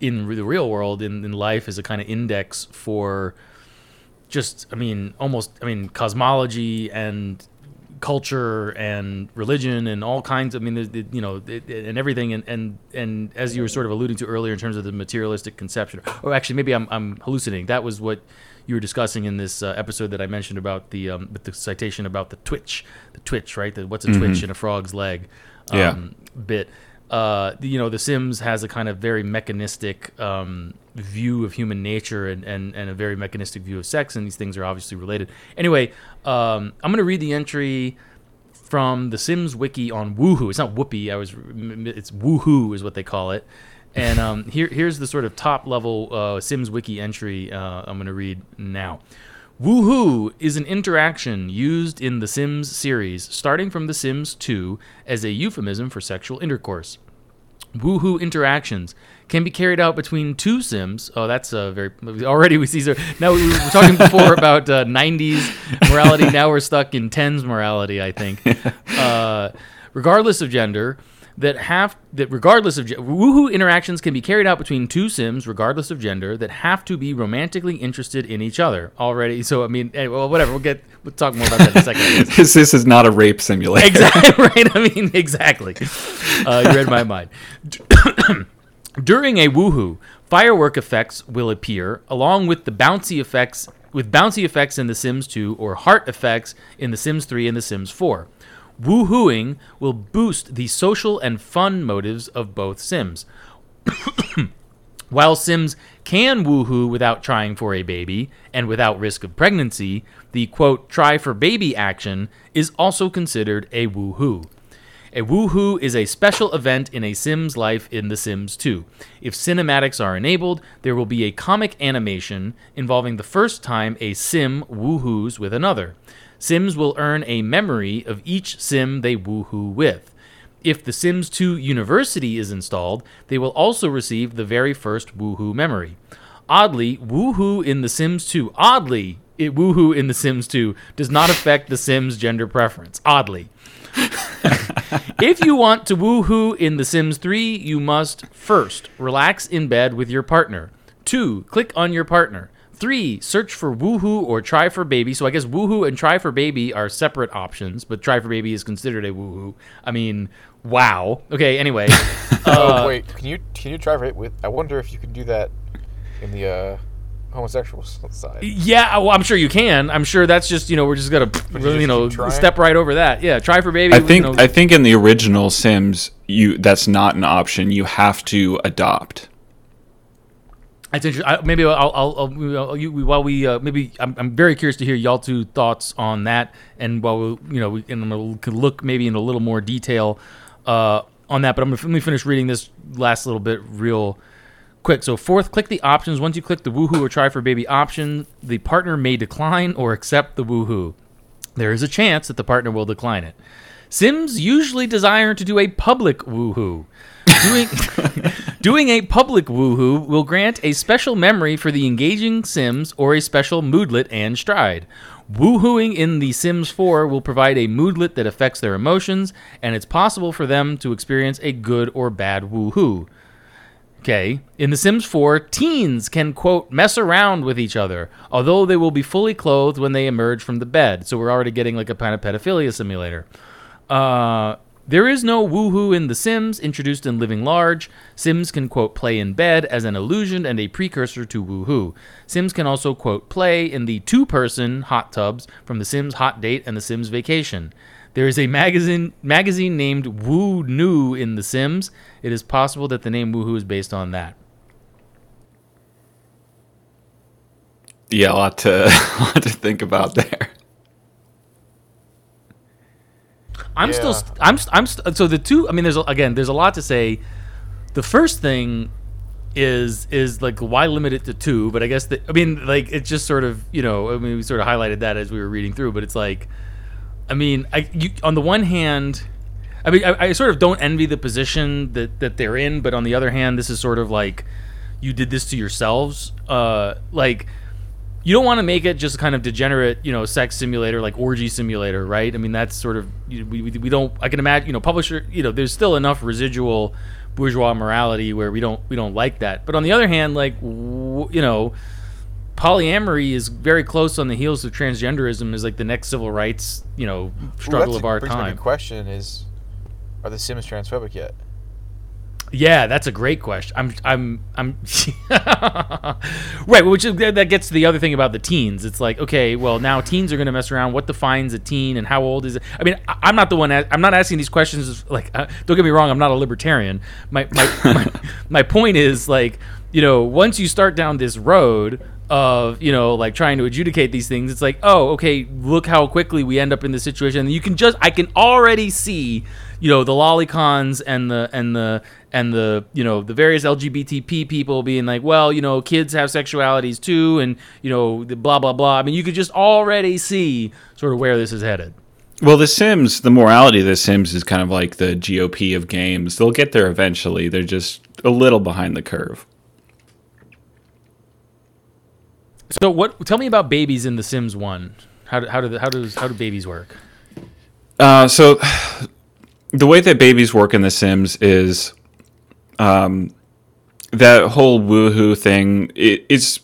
in the real world in, in life is a kind of index for just, I mean, almost, I mean, cosmology and culture and religion and all kinds. I mean, you know, and everything. And, and and as you were sort of alluding to earlier in terms of the materialistic conception, or actually, maybe I'm I'm hallucinating. That was what you were discussing in this uh, episode that I mentioned about the um, with the citation about the twitch, the twitch, right? The what's a twitch in a frog's leg? Yeah. Um, bit. Uh, you know, The Sims has a kind of very mechanistic um, view of human nature and, and, and a very mechanistic view of sex, and these things are obviously related. Anyway, um, I'm going to read the entry from the Sims wiki on Woohoo. It's not Whoopee. I was. It's Woohoo is what they call it. And um, here, here's the sort of top level uh, Sims wiki entry uh, I'm going to read now. Woohoo is an interaction used in the Sims series, starting from The Sims 2 as a euphemism for sexual intercourse. Woohoo interactions can be carried out between two Sims. Oh, that's uh, very. Already we see. So now we were talking before about uh, 90s morality. Now we're stuck in 10s morality. I think, uh, regardless of gender, that have that regardless of woohoo interactions can be carried out between two Sims, regardless of gender, that have to be romantically interested in each other already. So I mean, anyway, well, whatever. We'll get. We'll talk more about that in a second. This, this is not a rape simulator. Exactly right. I mean, exactly. Uh, you read my mind. During a woohoo, firework effects will appear, along with the bouncy effects with bouncy effects in The Sims 2 or heart effects in The Sims 3 and The Sims 4. Woohooing will boost the social and fun motives of both Sims. While Sims can woohoo without trying for a baby and without risk of pregnancy, the quote, try for baby action is also considered a woohoo. A woohoo is a special event in a Sim's life in The Sims 2. If cinematics are enabled, there will be a comic animation involving the first time a Sim woohoos with another. Sims will earn a memory of each Sim they woohoo with. If the Sims 2 University is installed, they will also receive the very first Woohoo memory. Oddly, Woohoo in The Sims 2, oddly, it Woohoo in The Sims 2 does not affect the Sims gender preference. Oddly. if you want to woohoo in The Sims 3, you must first relax in bed with your partner. Two, click on your partner. Three, search for woohoo or try for baby. So I guess woohoo and try for baby are separate options, but try for baby is considered a woohoo. I mean, wow. Okay, anyway. Uh, oh wait, can you can you try for it with? I wonder if you can do that in the uh, homosexual side. Yeah, well, I'm sure you can. I'm sure that's just you know we're just gonna you you, just know step right over that. Yeah, try for baby. I you think know. I think in the original Sims, you that's not an option. You have to adopt. That's interesting. I, maybe I'll, I'll, I'll, you, while we uh, maybe I'm, I'm very curious to hear y'all two thoughts on that, and while we, you know we and could look maybe in a little more detail uh, on that. But I'm gonna let me finish reading this last little bit real quick. So fourth, click the options. Once you click the woohoo or try for baby option, the partner may decline or accept the woohoo. There is a chance that the partner will decline it. Sims usually desire to do a public woohoo. Doing, doing a public woohoo will grant a special memory for the engaging Sims or a special moodlet and stride. Woohooing in The Sims 4 will provide a moodlet that affects their emotions, and it's possible for them to experience a good or bad woohoo. Okay. In The Sims 4, teens can, quote, mess around with each other, although they will be fully clothed when they emerge from the bed. So we're already getting like a kind of pedophilia simulator. Uh, there is no woohoo in The Sims, introduced in Living Large. Sims can, quote, play in bed as an illusion and a precursor to woohoo. Sims can also, quote, play in the two person hot tubs from The Sims Hot Date and The Sims Vacation. There is a magazine magazine named Woo New in The Sims. It is possible that the name Woohoo is based on that. Yeah, a lot to a lot to think about there. I'm still, Yeah. st- I'm, st- I'm, st- so the two. I mean, there's a- again, there's a lot to say. The first thing is is like why limit it to two? But I guess that I mean, like it's just sort of you know, I mean, we sort of highlighted that as we were reading through, but it's like, I mean, I you, on the one hand. I mean, I, I sort of don't envy the position that, that they're in, but on the other hand, this is sort of like you did this to yourselves. Uh, like, you don't want to make it just kind of degenerate, you know, sex simulator like orgy simulator, right? I mean, that's sort of we, we, we don't. I can imagine, you know, publisher, you know, there's still enough residual bourgeois morality where we don't we don't like that. But on the other hand, like w- you know, polyamory is very close on the heels of transgenderism is like the next civil rights, you know, struggle Ooh, of our brings me to time. The question is, are the Sims transphobic yet? Yeah, that's a great question. I'm, I'm, I'm. right, which that gets to the other thing about the teens. It's like, okay, well, now teens are going to mess around. What defines a teen, and how old is it? I mean, I- I'm not the one. I'm not asking these questions. Like, uh, don't get me wrong. I'm not a libertarian. My, my, my, my point is like, you know, once you start down this road of you know like trying to adjudicate these things it's like oh okay look how quickly we end up in this situation and you can just i can already see you know the lolicons and the and the and the you know the various lgbtp people being like well you know kids have sexualities too and you know the blah blah blah i mean you could just already see sort of where this is headed Well, The Sims, the morality of The Sims is kind of like the GOP of games. They'll get there eventually. They're just a little behind the curve. so what tell me about babies in the sims 1 how do, how do the, how does how do babies work Uh, so the way that babies work in The Sims is um, that whole woohoo thing i- is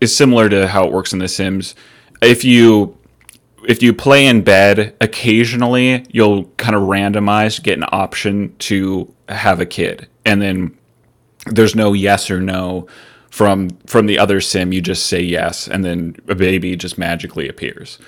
is similar to how it works in The Sims. If you if you play in bed, occasionally you'll kind of randomize get an option to have a kid, and then there's no yes or no from from the other sim. You just say yes, and then a baby just magically appears.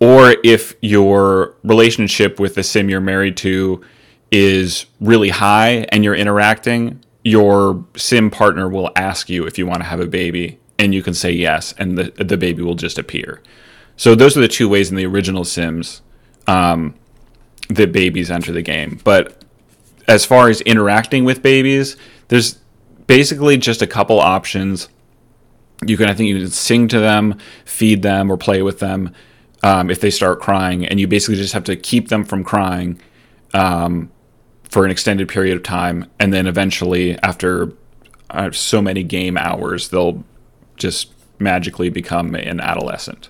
Or if your relationship with the sim you're married to is really high and you're interacting, your sim partner will ask you if you want to have a baby, and you can say yes, and the the baby will just appear. So those are the two ways in the original Sims um, that babies enter the game. But as far as interacting with babies, there's basically just a couple options. You can, I think, you can sing to them, feed them, or play with them um, if they start crying, and you basically just have to keep them from crying um, for an extended period of time, and then eventually, after uh, so many game hours, they'll just magically become an adolescent.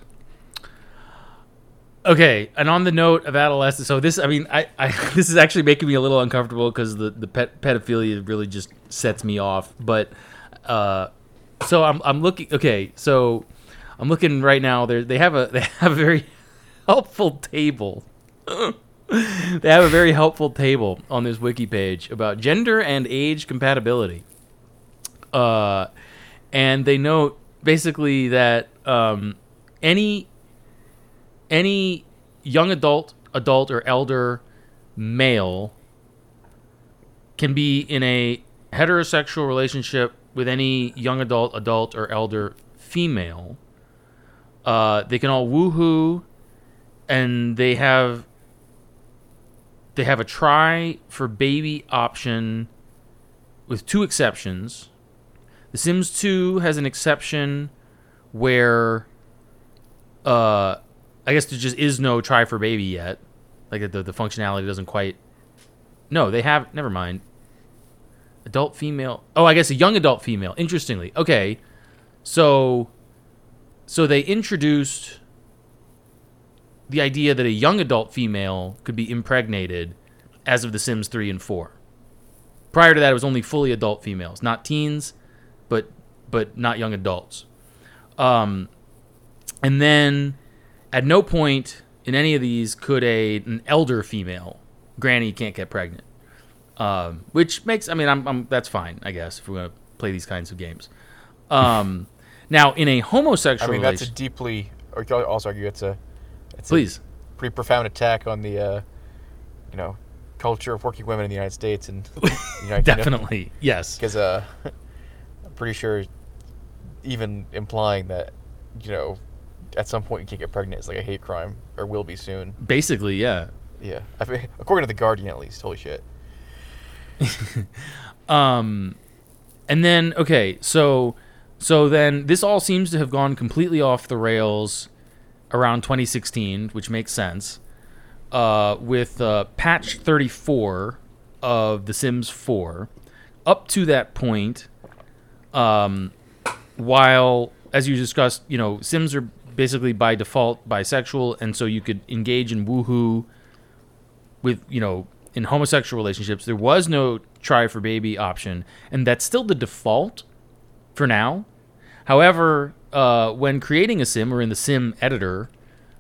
Okay, and on the note of adolescence, so this, I mean, I, I this is actually making me a little uncomfortable because the the pet, pedophilia really just sets me off. But, uh, so I'm I'm looking. Okay, so I'm looking right now. They they have a they have a very helpful table. they have a very helpful table on this wiki page about gender and age compatibility. Uh, and they note basically that um, any any young adult, adult or elder male can be in a heterosexual relationship with any young adult, adult or elder female. Uh, they can all woohoo, and they have they have a try for baby option with two exceptions. The Sims 2 has an exception where uh I guess there just is no try for baby yet. Like the the functionality doesn't quite No, they have never mind. Adult female. Oh, I guess a young adult female. Interestingly. Okay. So so they introduced the idea that a young adult female could be impregnated as of The Sims 3 and 4. Prior to that, it was only fully adult females, not teens, but but not young adults. Um, and then, at no point in any of these could a an elder female, granny, can't get pregnant. Um, which makes, I mean, I'm, I'm that's fine, I guess, if we're gonna play these kinds of games. Um, now, in a homosexual I mean, that's a deeply. Or you also argue it's a. It's please, A pretty profound attack on the, uh, you know, culture of working women in the United States and United definitely, yes. Because uh, I'm pretty sure, even implying that, you know, at some point you can't get pregnant is like a hate crime or will be soon. Basically, yeah. Yeah, I mean, according to the Guardian at least. Holy shit. Um, and then okay, so so then this all seems to have gone completely off the rails around 2016, which makes sense. Uh, with uh, patch 34 of The Sims 4, up to that point, um, while as you discussed, you know, Sims are basically by default bisexual, and so you could engage in woohoo with you know in homosexual relationships there was no try for baby option and that's still the default for now however uh, when creating a sim or in the sim editor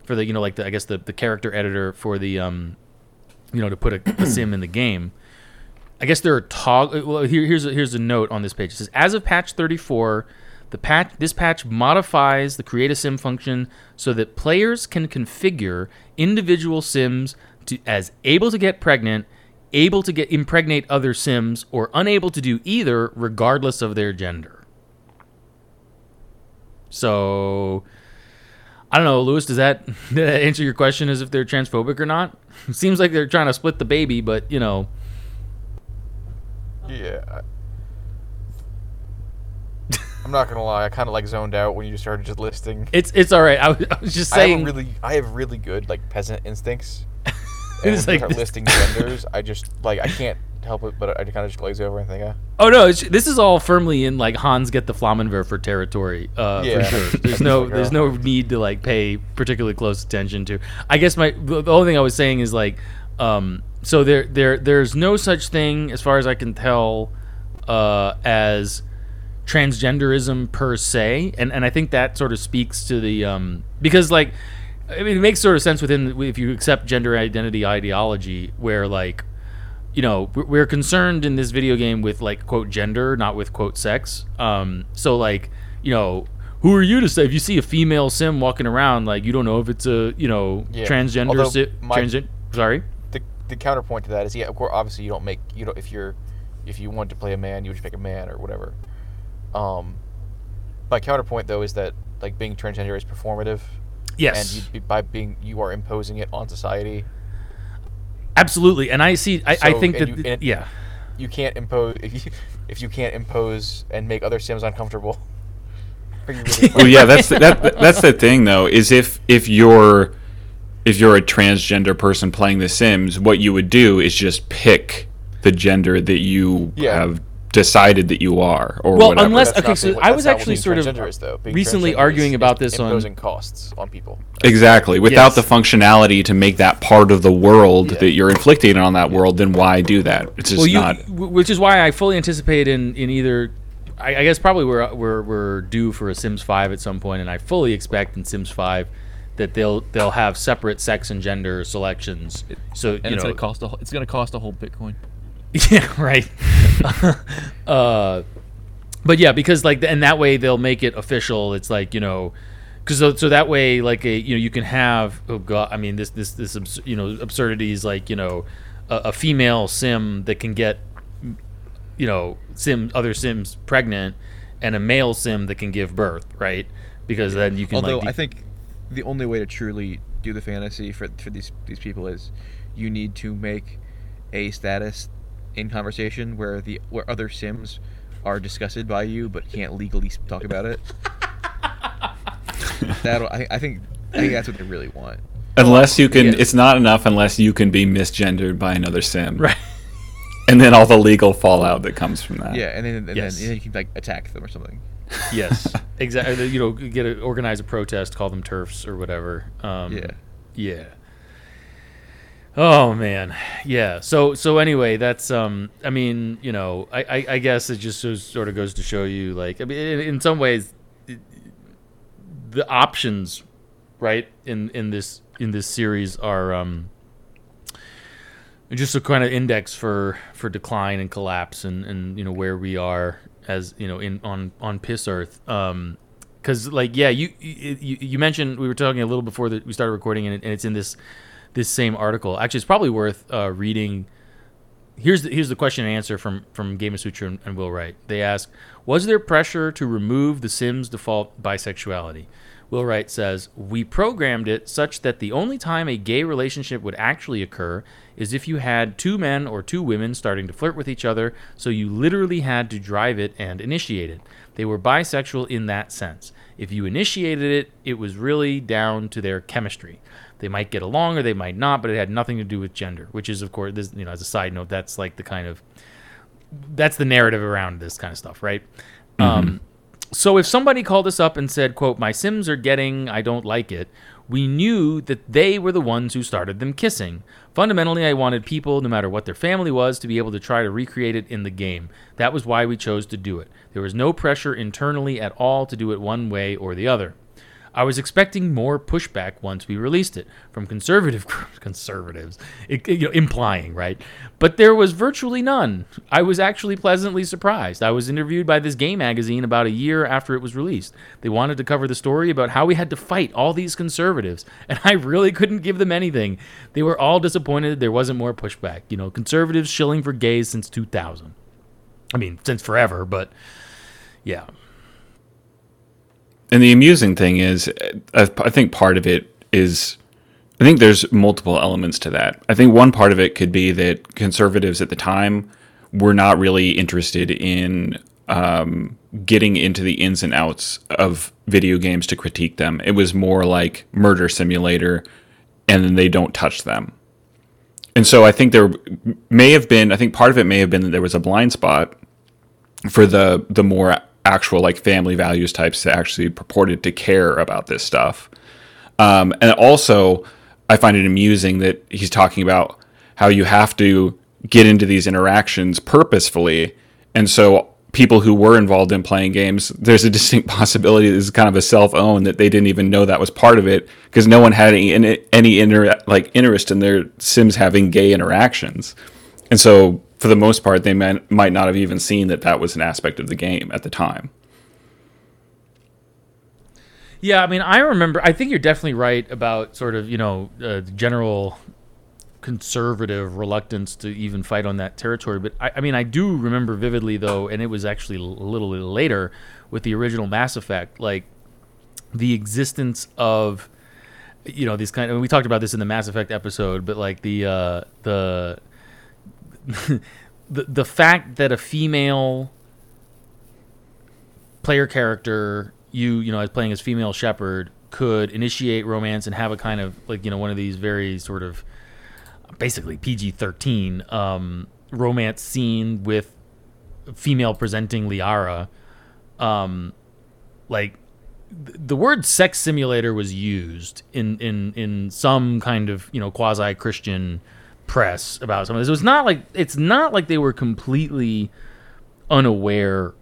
for the you know like the i guess the, the character editor for the um you know to put a, a sim in the game i guess there are toggle well here, here's a, here's a note on this page it says as of patch 34 the patch this patch modifies the create a sim function so that players can configure individual sims to as able to get pregnant, able to get impregnate other sims, or unable to do either, regardless of their gender. So, I don't know, Louis. Does that, that answer your question as if they're transphobic or not? Seems like they're trying to split the baby, but you know, Yeah. I'm not gonna lie. I kind of like zoned out when you started just listing. it's it's all right. I was, I was just I have saying. really, I have really good like peasant instincts. And was when you start listing genders, I just like I can't help it, but I kind of just glaze over and think, uh, Oh no, it's, this is all firmly in like Hans get the Flammenwerfer territory uh, Yeah. for sure. There's no there's no need to like pay particularly close attention to. I guess my the the only thing I was saying is like um so there there there's no such thing as far as I can tell uh as transgenderism per se and and I think that sort of speaks to the um because like I mean it makes sort of sense within if you accept gender identity ideology where like you know we're- concerned in this video game with like quote gender not with quote sex um so like you know who are you to say if you see a female sim walking around like you don't know if it's a you know Yeah. transgender Although si- my- transgen- sorry the the counterpoint to that is yeah, of course, obviously you don't make you don't if you're if you want to play a man, you would just pick a man or whatever. Um, my counterpoint though is that like being transgender is performative, yes and you, by being you are imposing it on society. Absolutely and i see i, I think that you- th- yeah You can't impose if you if you can't impose and make other Sims uncomfortable. Really well, yeah, that's the, that. That's the thing, though, is if if you're if you're a transgender person playing The Sims, what you would do is just pick the gender that you Yeah. have decided that you are, or Well, whatever. unless- That's okay, so being- I was actually sort of is, though. Recently arguing is- about is this on- imposing costs on people. exactly without Yes. the functionality to make that part of the world Yeah. that you're inflicting on that world, then why do that? It's just well, you, not. which is why I fully anticipate in in either. I, I guess probably we're, we're we're due for a Sims Five at some point, and I fully expect in Sims Five that they'll they'll have separate sex and gender selections. So and you it's know, gonna cost a it's gonna cost a whole Bitcoin. yeah, right. uh, but yeah, because like, and that way they'll make it official. It's like you know, because so, so that way, like a you know, you can have oh god, I mean this this this abs- you know absurdities like you know, a, a female sim that can get you know sim other sims pregnant, and a male sim that can give birth, right? Because then you can Although like I think the only way to truly do the fantasy for for these these people is you need to make a status in conversation where the where other Sims are disgusted by you but can't legally talk about it. That I, I think I think that's what they really want. Unless you can, Yeah. it's not enough unless you can be misgendered by another sim, Right. and then all the legal fallout that comes from that. Yeah, and then and, Yes. then, and then you can like attack them or something. Yes. exactly. You know, get a, organize a protest, call them turfs or whatever. Um, Yeah. Yeah. Oh man, yeah. So so anyway, that's um. I mean, you know, I I, I guess it just sort of goes to show you, like, I mean, in, in some ways, it- the options, right in in this in this series are um. Just a kind of index for for decline and collapse, and and you know where we are as you know in on on piss earth. Um, because like yeah you, you you mentioned we were talking a little before that we started recording and, it, and it's in this this same article. Actually it's probably worth uh, reading. Here's the, here's the question and answer from from Gamasutra and, and Will Wright. They ask was there pressure to remove the Sims default bisexuality? Will Wright says we programmed it such that the only time a gay relationship would actually occur is if you had two men or two women starting to flirt with each other so you literally had to drive it and initiate it. They were bisexual in that sense. If you initiated it, it was really down to their chemistry. They might get along or they might not, but it had nothing to do with gender, which is, of course, this, you know, as a side note, that's like the kind of that's the narrative around this kind of stuff, right? Um, so if somebody called us up and said, "quote My Sims are getting, I don't like it," we knew that they were the ones who started them kissing. Fundamentally, I wanted people, no matter what their family was, to be able to try to recreate it in the game. That was why we chose to do it. There was no pressure internally at all to do it one way or the other. I was expecting more pushback once we released it from conservative conservatives, it, you know, implying right, but there was virtually none. I was actually pleasantly surprised. I was interviewed by this game magazine about a year after it was released. They wanted to cover the story about how we had to fight all these conservatives, and I really couldn't give them anything. They were all disappointed there wasn't more pushback. You know, conservatives shilling for gays since 2000. I mean, since forever, but yeah. And the amusing thing is, I think part of it is, I think there's multiple elements to that. I think one part of it could be that conservatives at the time were not really interested in um, getting into the ins and outs of video games to critique them. It was more like murder simulator, and then they don't touch them. And so I think there may have been, I think part of it may have been that there was a blind spot for the the more actual like family values types that actually purported to care about this stuff. Um, and also, I find it amusing that he's talking about how you have to get into these interactions purposefully, and so people who were involved in playing games, there's a distinct possibility this is kind of a self own that they didn't even know that was part of it because no one had any any inter, like interest in their Sims having gay interactions, and so for the most part, they might might not have even seen that that was an aspect of the game at the time. Yeah, I mean, I remember. I think you're definitely right about sort of you know uh, general conservative reluctance to even fight on that territory. But I, I mean, I do remember vividly though, and it was actually a little later with the original Mass Effect, like the existence of you know these kind of we talked about this in the Mass Effect episode, but like the uh, the the the fact that a female player character you you know as playing as female Shepard could initiate romance and have a kind of like you know one of these very sort of basically PG-13 um, romance scene with female presenting Liara. Um like the word sex simulator was used in in in some kind of you know quasi Christian press about some of this. It was not like it's not like they were completely unaware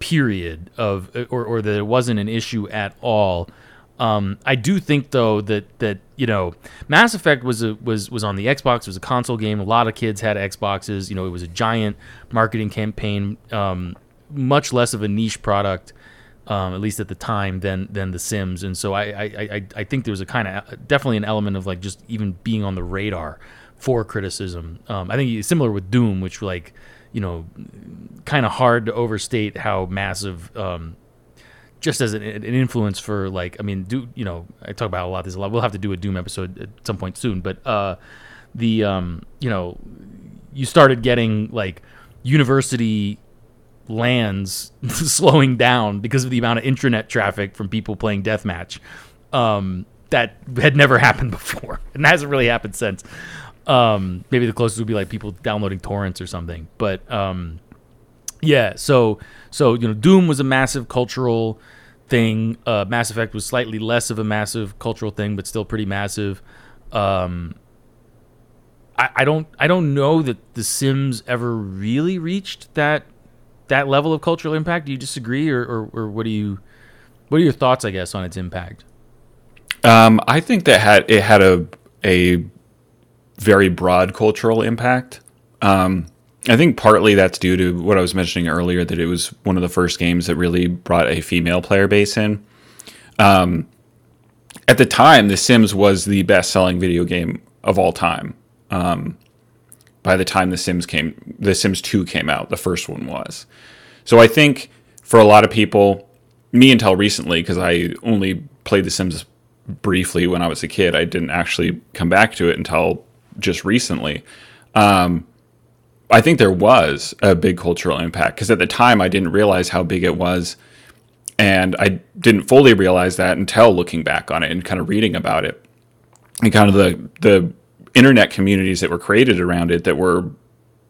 period of or or that it wasn't an issue at all. Um, I do think though that that you know Mass Effect was a was was on the Xbox. It was a console game. A lot of kids had Xboxes. You know, it was a giant marketing campaign. Um, much less of a niche product, um, at least at the time, than than The Sims. And so I I, I, I think there was a kind of definitely an element of like just even being on the radar for criticism. Um, I think similar with Doom, which like you know kind of hard to overstate how massive. Um, just as an, an influence for like I mean do you know I talk about a lot this a lot we'll have to do a Doom episode at some point soon but uh the um, you know, you started getting like university LANs slowing down because of the amount of intranet traffic from people playing deathmatch. Um, that had never happened before, and hasn't really happened since. Um, maybe the closest would be like people downloading torrents or something. But um, yeah, so so you know, Doom was a massive cultural thing. Uh, Mass Effect was slightly less of a massive cultural thing, but still pretty massive. Um, I, I don't I don't know that The Sims ever really reached that that level of cultural impact. Do you disagree, or, or, or what do you what are your thoughts? I guess on its impact. Um, I think that had it had a a very broad cultural impact. Um, I think partly that's due to what I was mentioning earlier that it was one of the first games that really brought a female player base in. Um, at the time, The Sims was the best selling video game of all time. Um, by the time The Sims came, The Sims 2 came out, the first one was. So I think for a lot of people, me until recently, because I only played The Sims briefly when I was a kid, I didn't actually come back to it until just recently. Um, I think there was a big cultural impact because at the time I didn't realize how big it was. And I didn't fully realize that until looking back on it and kind of reading about it. And kind of the, the internet communities that were created around it that were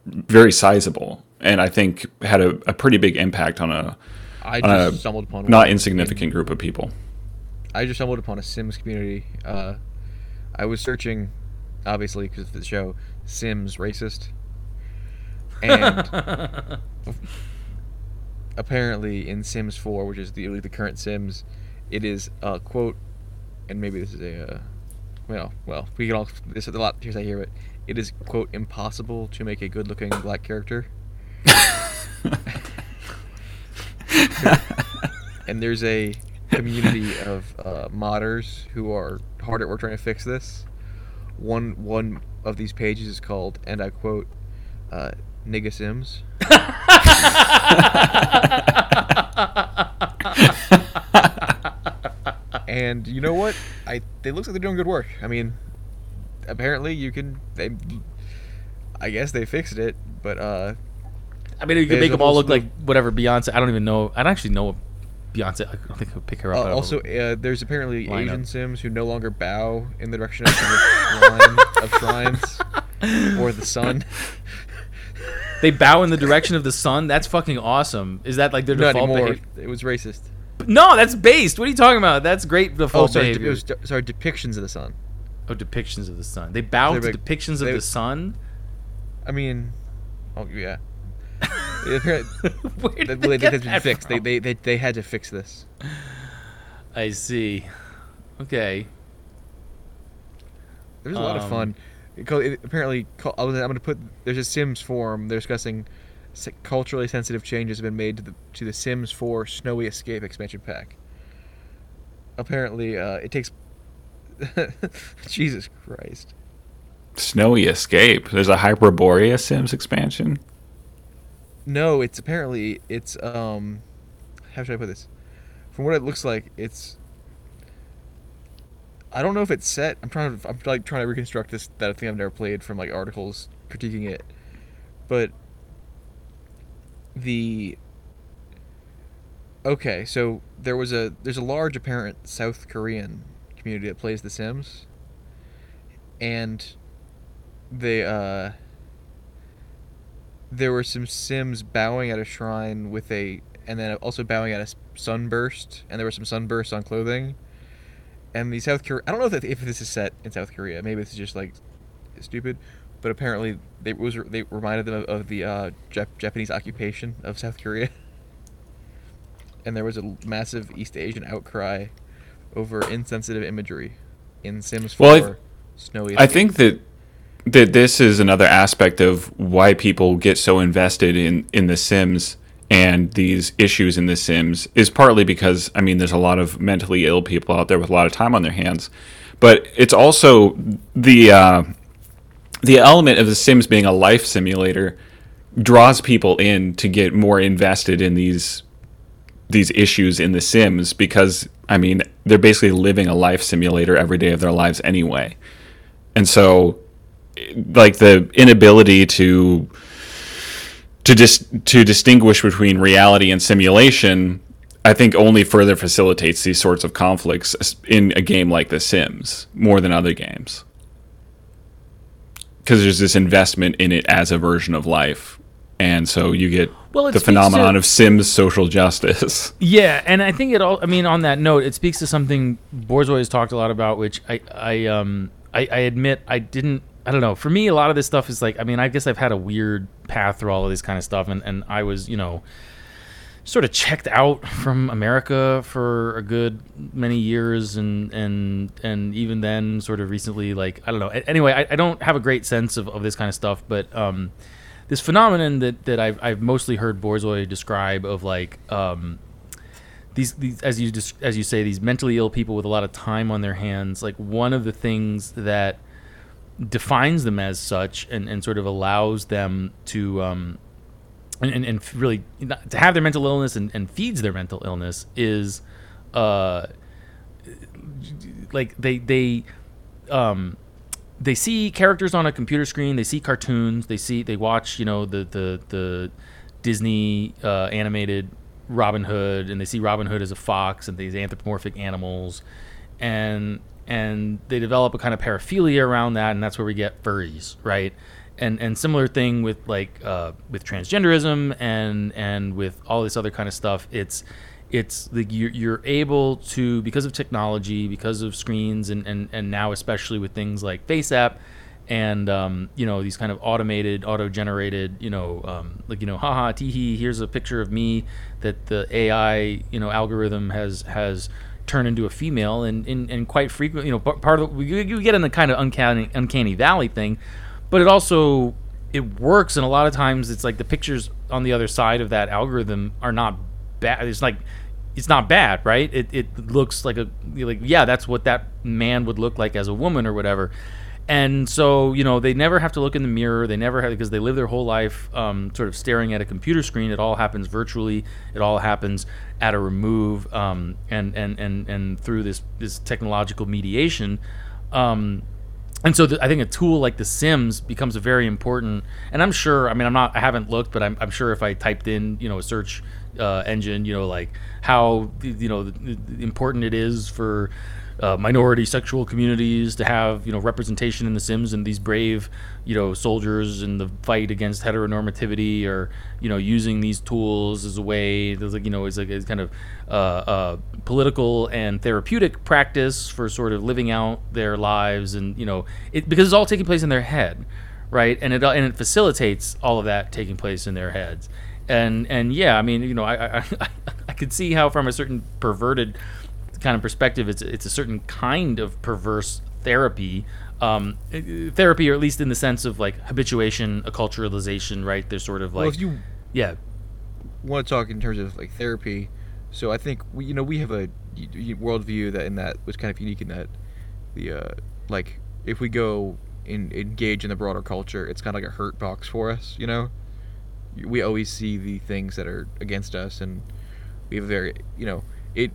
very sizable. And I think had a, a pretty big impact on a, I on just a stumbled upon not insignificant group of people. I just stumbled upon a Sims community. Uh, I was searching, obviously, because of the show, Sims racist. And apparently in Sims 4, which is the, the current Sims, it is, uh, quote, and maybe this is a, uh, well, well, we can all, this is a lot here's I hear it. It is, quote, impossible to make a good looking black character. and there's a community of uh, modders who are hard at work trying to fix this. One one of these pages is called, and I quote, uh, "Nigga Sims." and you know what? I they looks like they're doing good work. I mean, apparently you can. They, I guess they fixed it, but uh, I mean, you could make them all look like whatever Beyonce. I don't even know. I don't actually know what Beyonce. I don't think I would pick her up. Uh, out of a- also, uh, there's apparently lineup. Asian Sims who no longer bow in the direction of the shrine of shrines or the sun. they bow in the direction of the sun. That's fucking awesome. Is that like their Not default anymore. behavior? It was racist. No, that's based. What are you talking about? That's great default Oh, sorry. behavior. It was sorry. Depictions of the sun. oh, depictions of the sun. They bow to big- depictions of the sun. I mean, oh yeah. It Where did that- they get has been that fixed. They, from? they they they had to fix this. I see. Okay. There's a lot of Um, fun. It, it apparently, I was, I'm going to put. There's a Sims forum. They're discussing culturally sensitive changes have been made to the to the Sims 4 Snowy Escape expansion pack. Apparently, uh, it takes. Jesus Christ. Snowy Escape. There's a Hyperborea Sims expansion. No, it's apparently it's um, how should I put this? From what it looks like, it's. I don't know if it's set. I'm trying to. I'm like trying to reconstruct this that I think I've never played from like articles critiquing it, but. The. Okay, so there was a there's a large apparent South Korean community that plays The Sims. And. They uh there were some Sims bowing at a shrine with a, and then also bowing at a sunburst, and there were some sunbursts on clothing. And the South Korea, I don't know if, if this is set in South Korea. Maybe this is just like stupid, but apparently they was they reminded them of, of the uh, Jap- Japanese occupation of South Korea. And there was a massive East Asian outcry over insensitive imagery in Sims 4 Well, I- Snowy. I think that that this is another aspect of why people get so invested in in the Sims and these issues in the Sims is partly because I mean there's a lot of mentally ill people out there with a lot of time on their hands, but it's also the uh, the element of the Sims being a life simulator draws people in to get more invested in these these issues in the Sims because I mean they're basically living a life simulator every day of their lives anyway. And so like the inability to to dis- to distinguish between reality and simulation I think only further facilitates these sorts of conflicts in a game like The Sims more than other games. Because there's this investment in it as a version of life. And so you get Well, the phenomenon to- of Sims social justice. Yeah, and I think it all. I mean, on that note, it speaks to something Borzoi has talked a lot about, which I, I, um, I, I admit I didn't. I don't know. For me, a lot of this stuff is like. I mean, I guess I've had a weird path through all of this kind of stuff, and and I was, you know, sort of checked out from America for a good many years, and and and even then, sort of recently, like I don't know. Anyway, I, I don't have a great sense of, of this kind of stuff, but um, this phenomenon that that I've I've mostly heard Borzoi describe of like um these, these as you as you say these mentally ill people with a lot of time on their hands like one of the things that defines them as such and, and sort of allows them to um and, and, really to have their mental illness and, and feeds their mental illness is uh like they they um they see characters on a computer screen they see cartoons they see they watch you know the the the disney uh, animated robin hood and they see robin hood as a fox and these anthropomorphic animals. And and they develop a kind of paraphilia around that and that's where we get furries right? And and similar thing with like uh, with transgenderism and and with all this other kind of stuff. It's it's like you're, you're able to because of technology because of screens and, and and now especially with things like face app and um, you know these kind of automated auto generated you know um, like you know haha teehee here's a picture of me that the ai you know algorithm has has turned into a female and and, and quite frequently you know part of the, we, we get in the kind of uncanny uncanny valley thing but it also it works and a lot of times it's like the pictures on the other side of that algorithm are not bad. It's like it's not bad right? It, it looks like a like yeah that's what that man would look like as a woman or whatever and so you know they never have to look in the mirror they never have because they live their whole life um, sort of staring at a computer screen it all happens virtually it all happens at a remove um, and, and and and through this this technological mediation um, and so I think a tool like The Sims becomes a very important. And I'm sure. I mean, I'm not. I haven't looked, but I'm, I'm sure if I typed in, you know, a search uh, engine, you know, like how you know the, the important it is for uh, minority sexual communities to have you know representation in The Sims and these brave you know soldiers in the fight against heteronormativity or you know using these tools as a way there's like you know as a as kind of uh, uh, political and therapeutic practice for sort of living out their lives and you know it because it's all taking place in their head right? And it and it facilitates all of that taking place in their heads. And and yeah i mean you know i i, I, I could see how from a certain perverted kind of perspective it's it's a certain kind of perverse therapy um therapy or at least in the sense of like habituation acculturalization right there's sort of like well, if you yeah want to talk in terms of like therapy, so I think we, you know, we have a worldview that in that was kind of unique in that the uh, like if we go and engage in the broader culture, it's kind of like a hurt box for us, you know. We always see the things that are against us, and we have a very, you know, it.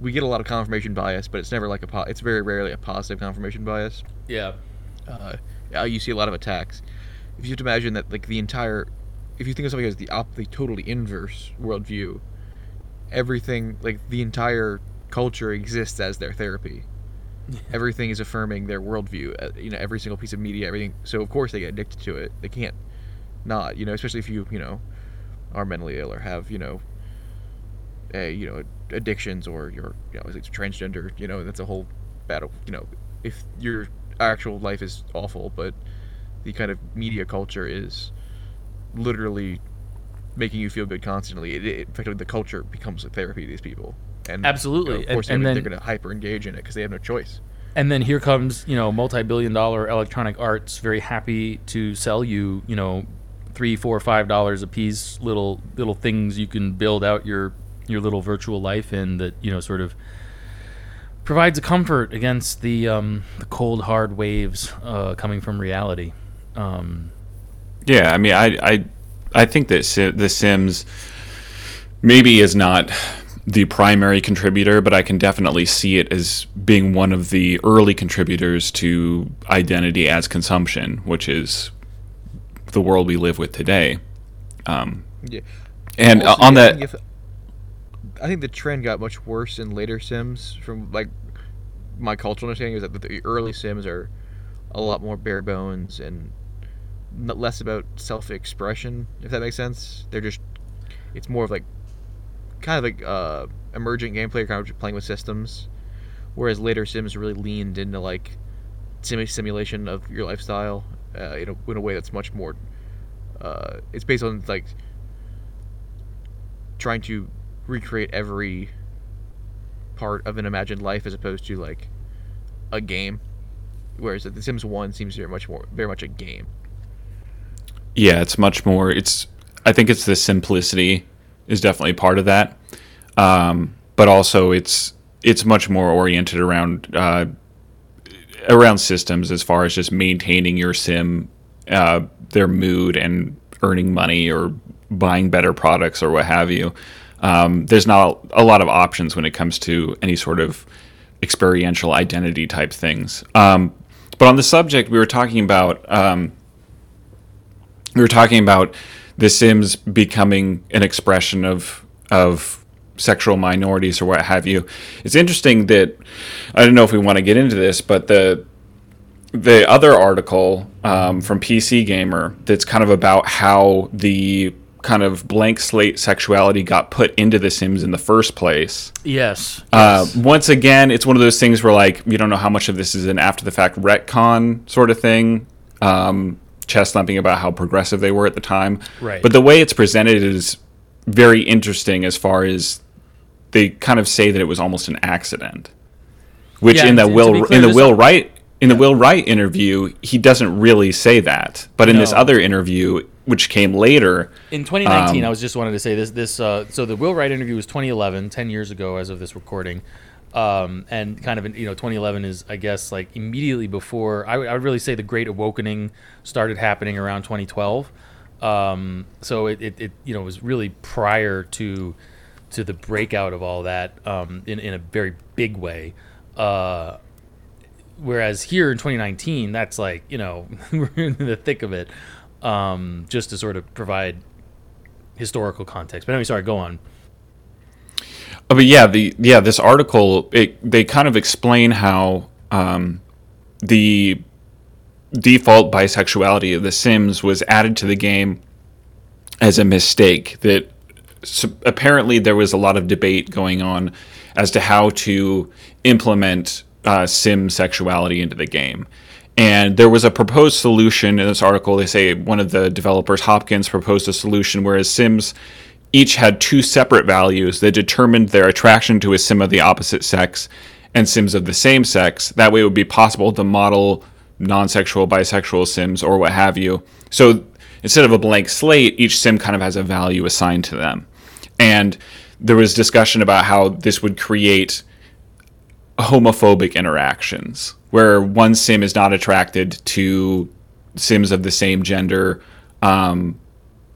We get a lot of confirmation bias, but it's never like a. Po- it's very rarely a positive confirmation bias yeah uh, you see a lot of attacks. If you have to imagine that, like the entire, if you think of something as the op, the totally inverse worldview, everything like the entire culture exists as their therapy. Everything is affirming their worldview. Uh, you know, every single piece of media, everything. So of course they get addicted to it. They can't not. You know, especially if you you know are mentally ill or have you know a you know addictions or you're you know it's transgender. You know that's a whole battle. You know if your actual life is awful, but the kind of media culture is literally making you feel good constantly. It, it effectively the culture becomes a therapy to these people. And Absolutely. you know, of And- course, and then- they're going to hyper engage in it because they have no choice. and then here comes you know multi-billion dollar electronic arts very happy to sell you you know three four five dollars a piece little little things you can build out your your little virtual life in that you know sort of provides a comfort against the um, the cold hard waves uh, coming from reality um, Yeah, I mean, I I I think that si- The Sims maybe is not the primary contributor, but I can definitely see it as being one of the early contributors to identity as consumption, which is the world we live with today. Um, Yeah. and uh, Also, on I that, if- I think the trend got much worse in later Sims. From like my cultural understanding is that the early Sims are a lot more bare bones and less about self-expression. If that makes sense, they're just it's more of like kind of like uh, emergent gameplay, kind of playing with systems. Whereas later Sims really leaned into like sim- simulation of your lifestyle uh, in, a, in a way that's much more. Uh, it's based on like trying to recreate every part of an imagined life as opposed to like a game. Whereas The Sims One seems very much more very much a game. yeah, it's much more. It's I think it's the simplicity is definitely part of that, um, but also it's it's much more oriented around uh, around systems as far as just maintaining your sim, uh, their mood, and earning money or buying better products or what have you. Um, there's not a lot of options when it comes to any sort of experiential identity type things. Um, but on the subject, we were talking about um, we were talking about The Sims becoming an expression of of sexual minorities or what have you. It's interesting that I don't know if we want to get into this, but the the other article um, from PC Gamer that's kind of about how the kind of blank slate sexuality got put into The Sims in the first place. Yes. Uh, once again, it's one of those things where like you don't know how much of this is an after the fact retcon sort of thing. Um, chest thumping about how progressive they were at the time. Right. But the way it's presented is very interesting as far as they kind of say that it was almost an accident. Which Yeah, in the Will in the Will Wright in the Will Wright interview, he doesn't really say that. But in this other interview, which came later, In 2019, Um, I was just wanted to say this. This uh, so the Will Wright interview was 2011, 10 years ago as of this recording, um, and kind of you know 2011 is I guess like immediately before I would, would really say the Great Awakening started happening around 2012. Um, so it, it, it you know was really prior to to the breakout of all that um, in in a very big way. Uh, whereas here in 2019 that's like you know we're in the thick of it um, just to sort of provide historical context but anyway sorry go on Oh, but yeah, the yeah this article it they kind of explain how um, the default bisexuality of The Sims was added to the game as a mistake. That so apparently there was a lot of debate going on as to how to implement uh, Sim sexuality into the game. And there was a proposed solution in this article. They say one of the developers, Hopkins, proposed a solution whereas Sims each had two separate values that determined their attraction to a sim of the opposite sex and sims of the same sex. That way, it would be possible to model non sexual, bisexual sims or what have you. So instead of a blank slate, each sim kind of has a value assigned to them. And there was discussion about how this would create homophobic interactions where one sim is not attracted to sims of the same gender um,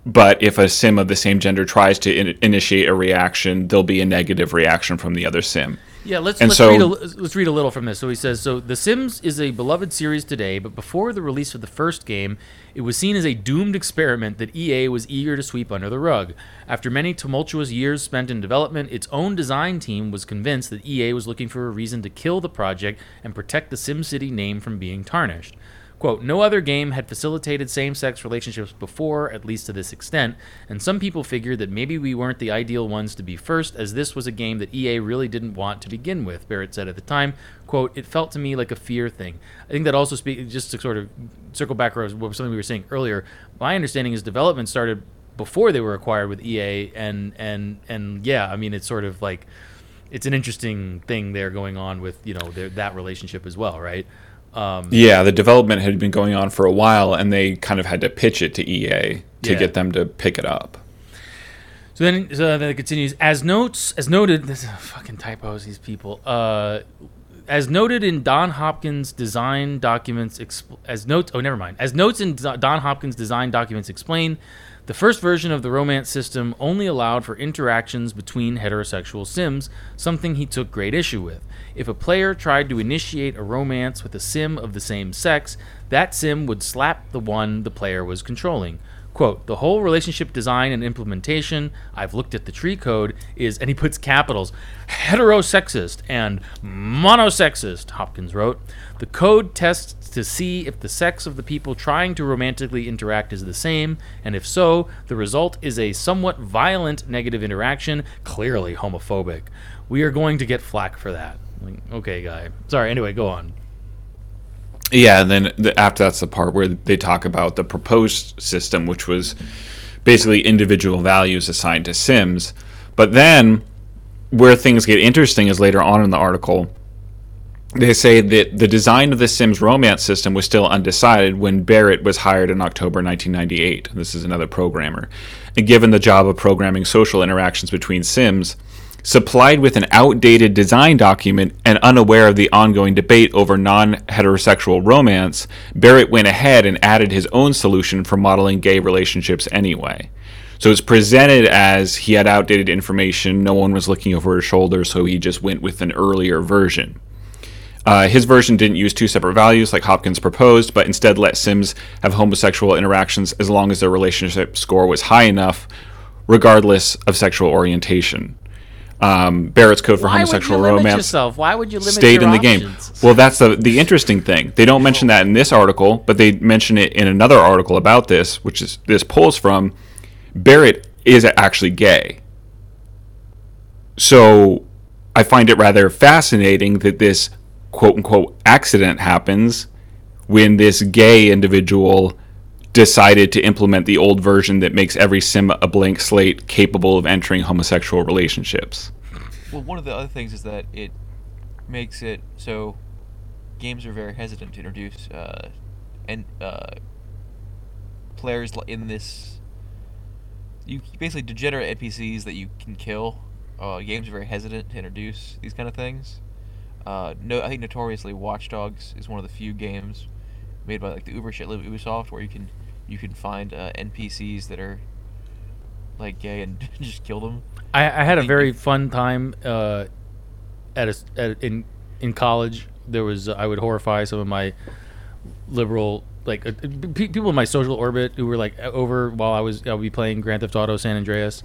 but if a sim of the same gender tries to in- initiate a reaction there'll be a negative reaction from the other sim yeah let's let's, so- read a, let's read a little from this. So he says so the sims is a beloved series today but before the release of the first game it was seen as a doomed experiment that ea was eager to sweep under the rug. After many tumultuous years spent in development its own design team was convinced that ea was looking for a reason to kill the project and protect the simcity name from being tarnished Quote, no other game had facilitated same sex relationships before, at least to this extent, and some people figured that maybe we weren't the ideal ones to be first, as this was a game that EA really didn't want to begin with, Barrett said at the time. Quote, it felt to me like a fear thing. I think that also speaks, just to sort of circle back around what something we were saying earlier, my understanding is development started before they were acquired with EA, and, and, and yeah, I mean, it's sort of like, it's an interesting thing there going on with, you know, their, that relationship as well, right? Um, yeah the development had been going on for a while and they kind of had to pitch it to ea to Yeah. get them to pick it up So then, so then it continues. As notes, as noted, this is fucking typos. These people. Uh, as noted in Don Hopkins' design documents, expl- as notes. Oh, never mind. As notes in Don Hopkins' design documents explain, The first version of the romance system only allowed for interactions between heterosexual Sims, something he took great issue with. If a player tried to initiate a romance with a Sim of the same sex, that Sim would slap the one the player was controlling. Quote, the whole relationship design and implementation, I've looked at the tree code, is, and he puts capitals, heterosexist and monosexist, Hopkins wrote. The code tests to see if the sex of the people trying to romantically interact is the same, and if so, the result is a somewhat violent negative interaction, clearly homophobic. We are going to get flack for that. Okay, guy. Sorry, anyway, go on. Yeah, and then the, after that's the part where they talk about the proposed system, which was basically individual values assigned to Sims. But then where things get interesting is later on in the article. They say that the design of the Sims romance system was still undecided when Barrett was hired in October 1998. This is another programmer. And given the job of programming social interactions between Sims, supplied with an outdated design document and unaware of the ongoing debate over non heterosexual romance, Barrett went ahead and added his own solution for modeling gay relationships anyway. So it's presented as he had outdated information, no one was looking over his shoulder, so he just went with an earlier version. Uh, his version didn't use two separate values like Hopkins proposed, but instead let Sims have homosexual interactions as long as their relationship score was high enough, regardless of sexual orientation um, Barrett's Code for Why Homosexual would you limit Romance yourself? Why would you limit stayed in the game. Well, that's the the interesting thing. They don't mention that in this article, but they mention it in another article about this, which is this pulls from. Barrett is actually gay. So I find it rather fascinating that this quote unquote accident happens when this gay individual decided to implement the old version that makes every sim a blank slate capable of entering homosexual relationships. Well, one of the other things is that it makes it so games are very hesitant to introduce uh, and uh, players in this. You basically degenerate NPCs that you can kill. Uh, games are very hesitant to introduce these kind of things. Uh, no, I think notoriously, Watch Dogs is one of the few games made by like the Uber shit Ubisoft where you can you can find uh, NPCs that are like gay and just kill them. I, I had a very fun time uh, at, a, at in in college. There was I would horrify some of my liberal like uh, pe- people in my social orbit who were like over while I was I would be playing Grand Theft Auto San Andreas,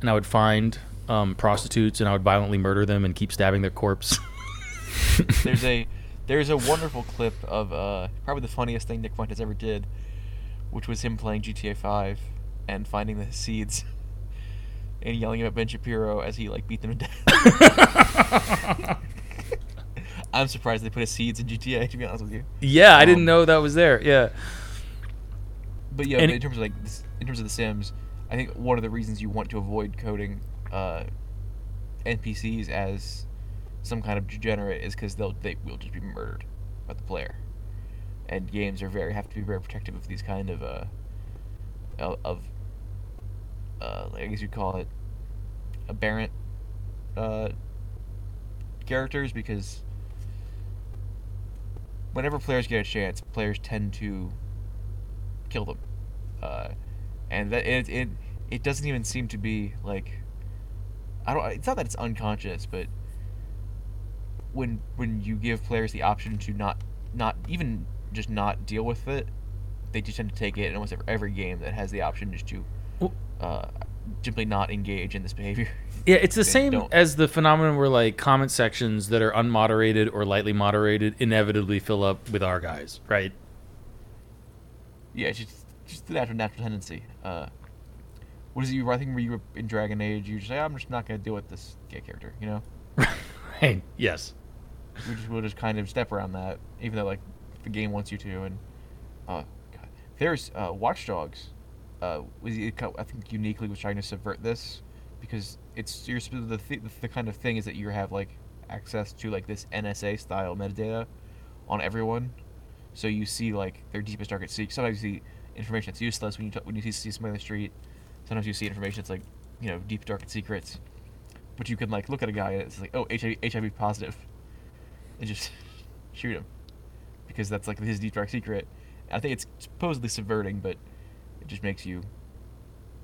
and I would find um, prostitutes and I would violently murder them and keep stabbing their corpse. there's a there's a wonderful clip of uh, probably the funniest thing Nick Fuentes ever did, which was him playing GTA 5 and finding the seeds and yelling at Ben Shapiro as he like beat them to death. I'm surprised they put his seeds in GTA. To be honest with you, yeah, I didn't Um, know that was there. Yeah. but yeah, but in terms of like this, in terms of the Sims, I think one of the reasons you want to avoid coding uh, NPCs as some kind of degenerate is because they'll they will just be murdered by the player, and games are very have to be very protective of these kind of uh of, uh I guess you'd call it aberrant uh characters because whenever players get a chance, players tend to kill them, uh, and that it, it it doesn't even seem to be like I don't. It's not that it's unconscious, but when when you give players the option to not not even just not deal with it, they just tend to take it in almost every, game that has the option just to uh, simply not engage in this behavior. Yeah, it's the same don't. as the phenomenon where like comment sections that are unmoderated or lightly moderated inevitably fill up with our guys, right? yeah, it's just just the natural natural tendency. Uh, what is it? You I think where you were in Dragon Age, you just say, I'm just not gonna deal with this gay character. You know, Hey, yes. we just we'll just kind of step around that, even though like the game wants you to. And uh, God. there's uh, Watch Dogs. Uh, I think uniquely was trying to subvert this because it's you're the th- the kind of thing is that you have like access to like this NSA style metadata on everyone, so you see like their deepest darkest secrets. Sometimes you see information that's useless when you t- when you see, see somebody on the street. Sometimes you see information that's like you know deep darkest secrets, but you can like look at a guy and it's like oh HIV HIV positive, and just shoot him because that's like his deep dark secret. I think it's supposedly subverting, but it just makes you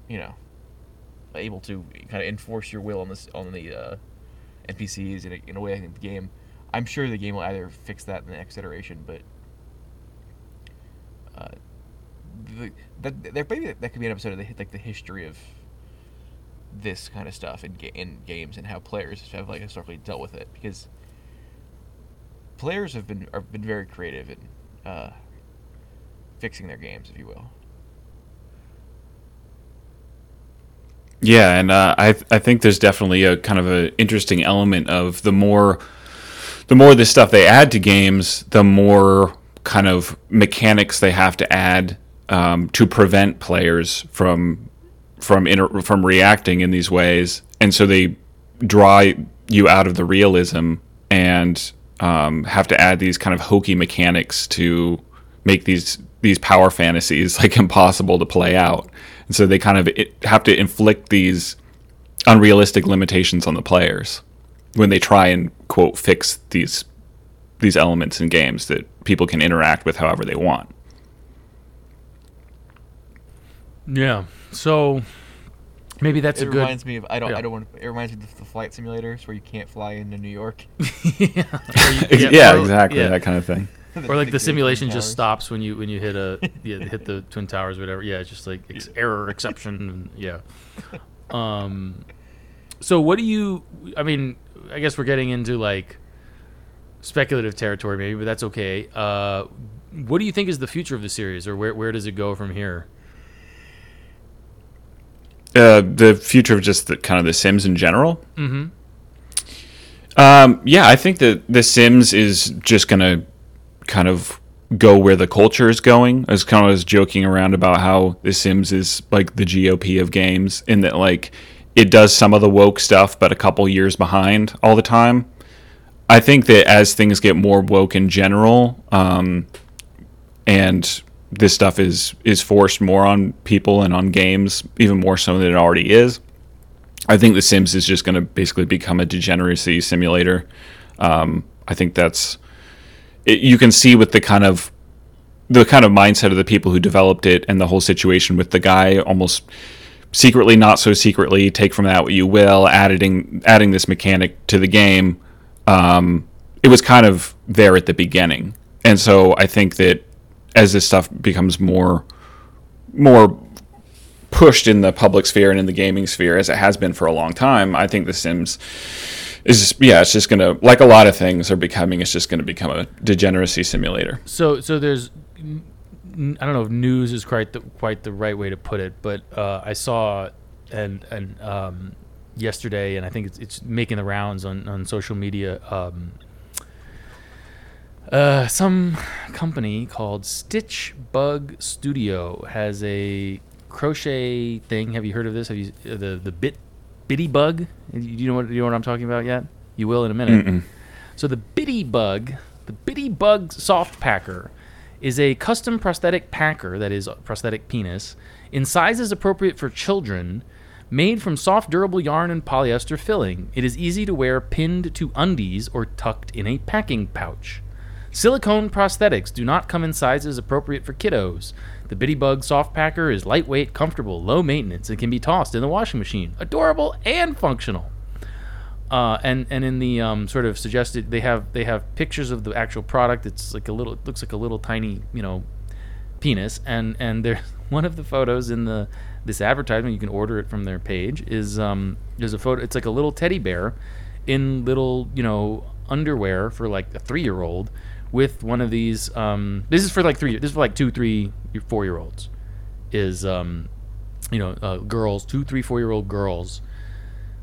you know, able to kind of enforce your will on this on the uh, NPCs in a, in a way. I think the game, I'm sure the game will either fix that in the next iteration, but uh, the, that there maybe that could be an episode of the like the history of this kind of stuff in in games and how players have like historically dealt with it because players have been have been very creative in uh, fixing their games, if you will. Yeah, and uh, I I think there's definitely a kind of an interesting element of the more the more this stuff they add to games, the more kind of mechanics they have to add um, to prevent players from from inter- from reacting in these ways, and so they draw you out of the realism and um, have to add these kind of hokey mechanics to make these these power fantasies like impossible to play out. And so they kind of it, have to inflict these unrealistic limitations on the players when they try and quote fix these these elements in games that people can interact with however they want. Yeah. So maybe that's it a good. reminds me of I don't yeah. I don't want it reminds me of the flight simulators where you can't fly into New York. yeah, Yeah, or- exactly yeah. that kind of thing. Or like the Twin simulation just stops when you when you hit a yeah, hit the twin towers, or whatever. Yeah, it's just like ex- error exception. Yeah. Um. So what do you? I mean, I guess we're getting into like speculative territory, maybe, but that's okay. Uh, what do you think is the future of the series, or where where does it go from here? Uh, the future of just the kind of the Sims in general. Mm-hmm. Um, yeah, I think that The Sims is just gonna kind of go where the culture is going. I was kind of was joking around about how The Sims is like the GOP of games, in that like it does some of the woke stuff, but a couple years behind all the time. I think that as things get more woke in general, um, and this stuff is is forced more on people and on games, even more so than it already is. I think The Sims is just going to basically become a degeneracy simulator. Um, I think that's it, you can see with the kind of the kind of mindset of the people who developed it and the whole situation with the guy almost secretly, not so secretly, take from that what you will, adding adding this mechanic to the game. Um, it was kind of there at the beginning, and so I think that as this stuff becomes more more pushed in the public sphere and in the gaming sphere as it has been for a long time, I think The Sims is yeah, it's just gonna like a lot of things are becoming. It's just gonna become a degeneracy simulator. So so there's I don't know if news is quite the quite the right way to put it, but uh, I saw and and um, yesterday, and I think it's it's making the rounds on on social media. Um, uh, some company called Stitch Bug Studio has a crochet thing. Have you heard of this? Have you uh, the the bit bitty bug? Do you know what you know what I'm talking about yet? You will in a minute. Mm-mm. So the Bitty Bug, the Bitty Bug Soft Packer, is a custom prosthetic packer that is a prosthetic penis in sizes appropriate for children, made from soft, durable yarn and polyester filling. It is easy to wear pinned to undies or tucked in a packing pouch. Silicone prosthetics do not come in sizes appropriate for kiddos. The Bitty Bug Soft Packer is lightweight, comfortable, low maintenance, and can be tossed in the washing machine. Adorable and functional. Uh, and and in the um, sort of suggested they have they have pictures of the actual product. It's like a little it looks like a little tiny you know penis and and there's one of the photos in the this advertisement you can order it from their page is um there's a photo it's like a little teddy bear in little you know underwear for like a three year old with one of these um this is for like three this is for like two three four year olds is um you know uh, girls two three four year old girls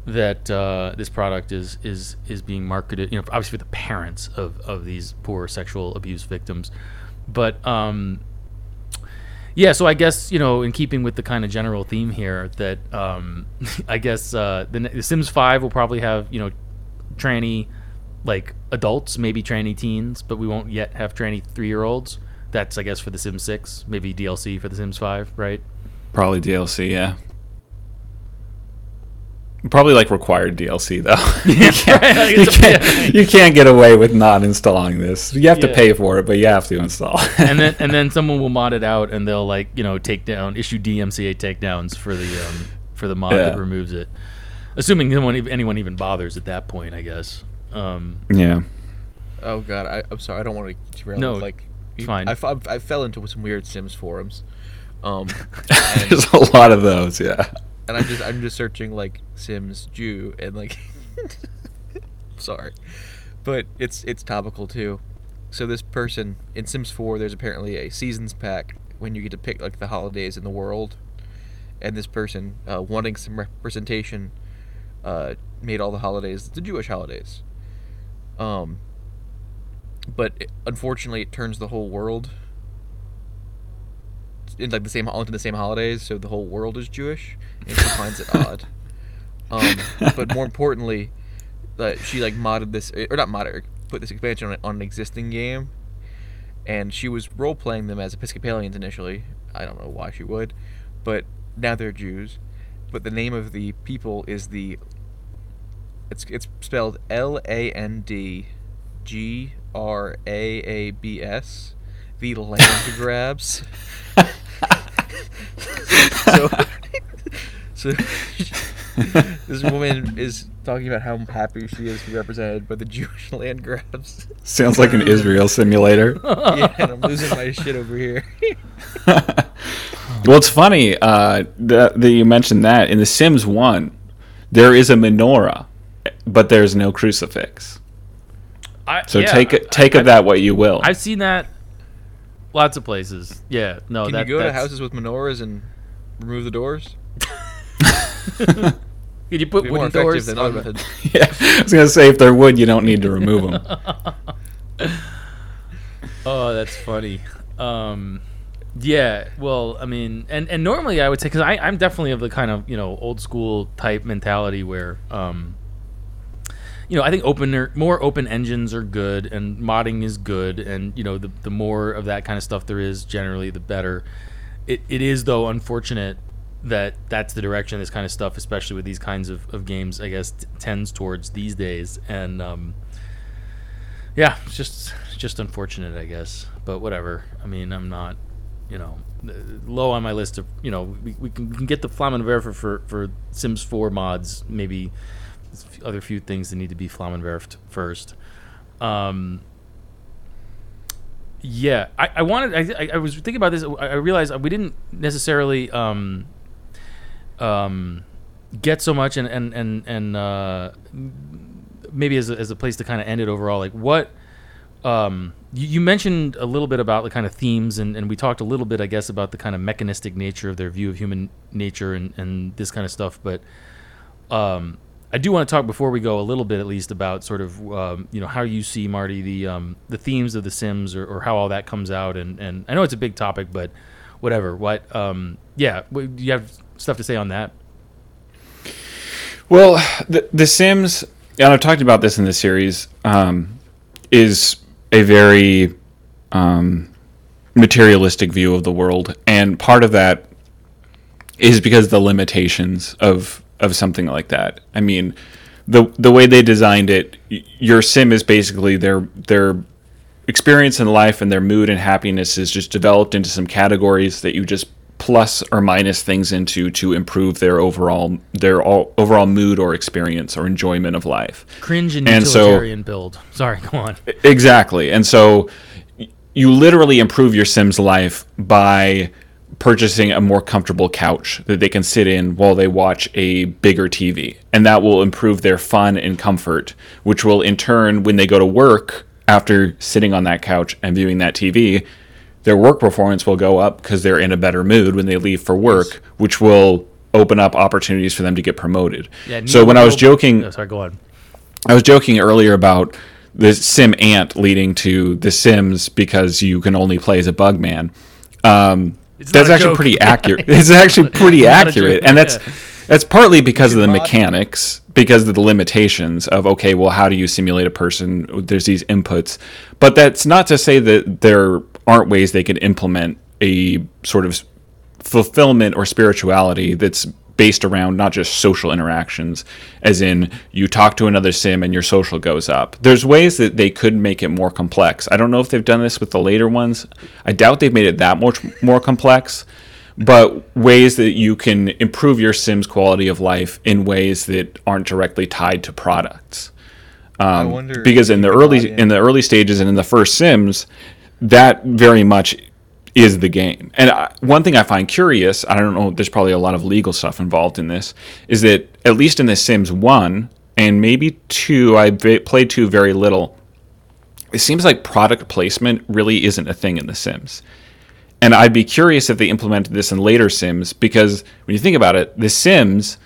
that uh, this product is is is being marketed. You know, obviously for the parents of of these poor sexual abuse victims, but um, yeah. So I guess you know, in keeping with the kind of general theme here, that um, I guess uh, the, the Sims Five will probably have you know tranny like adults, maybe tranny teens, but we won't yet have tranny three year olds. That's I guess for the Sims Six, maybe DLC for the Sims Five, right? Probably DLC, yeah. Probably like required DLC though. you, can't, you, can't, you can't get away with not installing this. You have to pay for it, but you have to install. and then and then someone will mod it out and they'll like you know take down issue DMCA takedowns for the um, for the mod that removes it, assuming anyone anyone even bothers at that point, I guess. Um, yeah. Oh god, I, I'm sorry. I don't want to derail. No, like you- fine. I, f- I fell into some weird Sims forums, um, and, There's a lot of those, yeah. and I'm just I'm just searching like Sims Jew and like. sorry, but it's it's topical too. So this person in Sims 4, there's apparently a seasons pack when you get to pick like the holidays in the world, and this person uh, wanting some representation uh, made all the holidays the Jewish holidays. Um, but it, unfortunately, it turns the whole world in like the same onto the same holidays, so the whole world is Jewish, and she finds it odd. Um, but more importantly, uh, she like modded this or not modded, put this expansion on, on an existing game, and she was role playing them as Episcopalians initially. I don't know why she would, but now they're Jews. But the name of the people is the it's it's spelled L A N D G R A A B S. The land grabs. so, so this woman is talking about how happy she is to be represented by the Jewish land grabs. Sounds like an Israel simulator. yeah, and I'm losing my shit over here. Well, it's funny uh, that, that you mentioned that. In The Sims 1, there is a menorah, but there's no crucifix. I, So yeah, take it, I- take I- of that what you will. I've seen that lots of places. Yeah, no, Can that, you go to houses with menorahs and remove the doors? Could you put Be more wooden doors? than other methods. yeah, I was gonna say if they're wood, you don't need to remove them. Oh, that's funny. Um, yeah, well, I mean, and, and normally I would say because I'm definitely of the kind of you know old school type mentality where, um, you know, I think opener more open engines are good and modding is good, and you know the the more of that kind of stuff there is, generally the better. It it is though unfortunate that that's the direction this kind of stuff, especially with these kinds of, of games, I guess t- tends towards these days, and um, yeah, it's just just unfortunate, I guess. But whatever. I mean, I'm not, you know, uh, low on my list of, you know, we, we, can, we can get the Flammenwerfer for for Sims 4 mods. Maybe other few things that need to be Flammenwerfed first. Um, yeah, I, I wanted. I, I- was thinking about this. I I realized we didn't necessarily um, um, get so much, and and and and uh, maybe as a, as a place to kind of end it overall. Like what um, you, you mentioned a little bit about the kind of themes, and, and we talked a little bit, I guess, about the kind of mechanistic nature of their view of human nature and, and this kind of stuff. But um, I do want to talk before we go a little bit, at least, about sort of um, you know how you see Marty the um, the themes of the Sims or, or how all that comes out. And, and I know it's a big topic, but whatever. What? Um, yeah, do you have stuff to say on that? Well, the, the Sims, and I've talked about this in the series, um, is a very um, materialistic view of the world, and part of that is because the limitations of of something like that. I mean, the the way they designed it, your sim is basically their their experience in life and their mood and happiness is just developed into some categories that you just plus or minus things into to improve their overall their all, overall mood or experience or enjoyment of life. Cringe and, And so- utilitarian build. Sorry, go on. Exactly. And so you literally improve your Sim's life by purchasing a more comfortable couch that they can sit in while they watch a bigger TV. And that will improve their fun and comfort, which will in turn, when they go to work after sitting on that couch and viewing that TV, their work performance will go up because they're in a better mood when they leave for work, which will open up opportunities for them to get promoted. Yeah, so when I was joking, Oh, sorry, go on. I was joking earlier about the SimAnt leading to the Sims because you can only play as a bug man. Um, It's that's actually joke. pretty accurate. It's actually pretty Not accurate, joke, and that's yeah. that's partly because of the mechanics, because of the limitations of okay, well, how do you simulate a person? There's these inputs, but that's not to say that there aren't ways they could implement a sort of fulfillment or spirituality that's based around not just social interactions, as in you talk to another sim and your social goes up. There's ways that they could make it more complex. I don't know if they've done this with the later ones. I doubt they've made it that much more complex, but ways that you can improve your sim's quality of life in ways that aren't directly tied to products. I Um, wonder because in the early in the early stages and in the first Sims, that very much is the game. And I, one thing I find curious, I don't know, there's probably a lot of legal stuff involved in this, is that at least in the Sims one and maybe two, I v- played two very little. It seems like product placement really isn't a thing in the Sims. And I'd be curious if they implemented this in later Sims because when you think about it, The Sims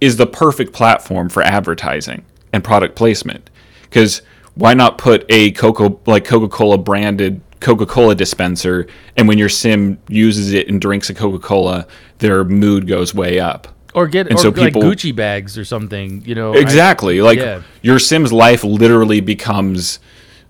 is the perfect platform for advertising and product placement. Because why not put a Coca like Coca Cola branded Coca Cola dispenser, and when your sim uses it and drinks a Coca Cola, their mood goes way up. Or get And or so like people- Gucci bags or something. You know, I- Exactly. like yeah. your sim's life literally becomes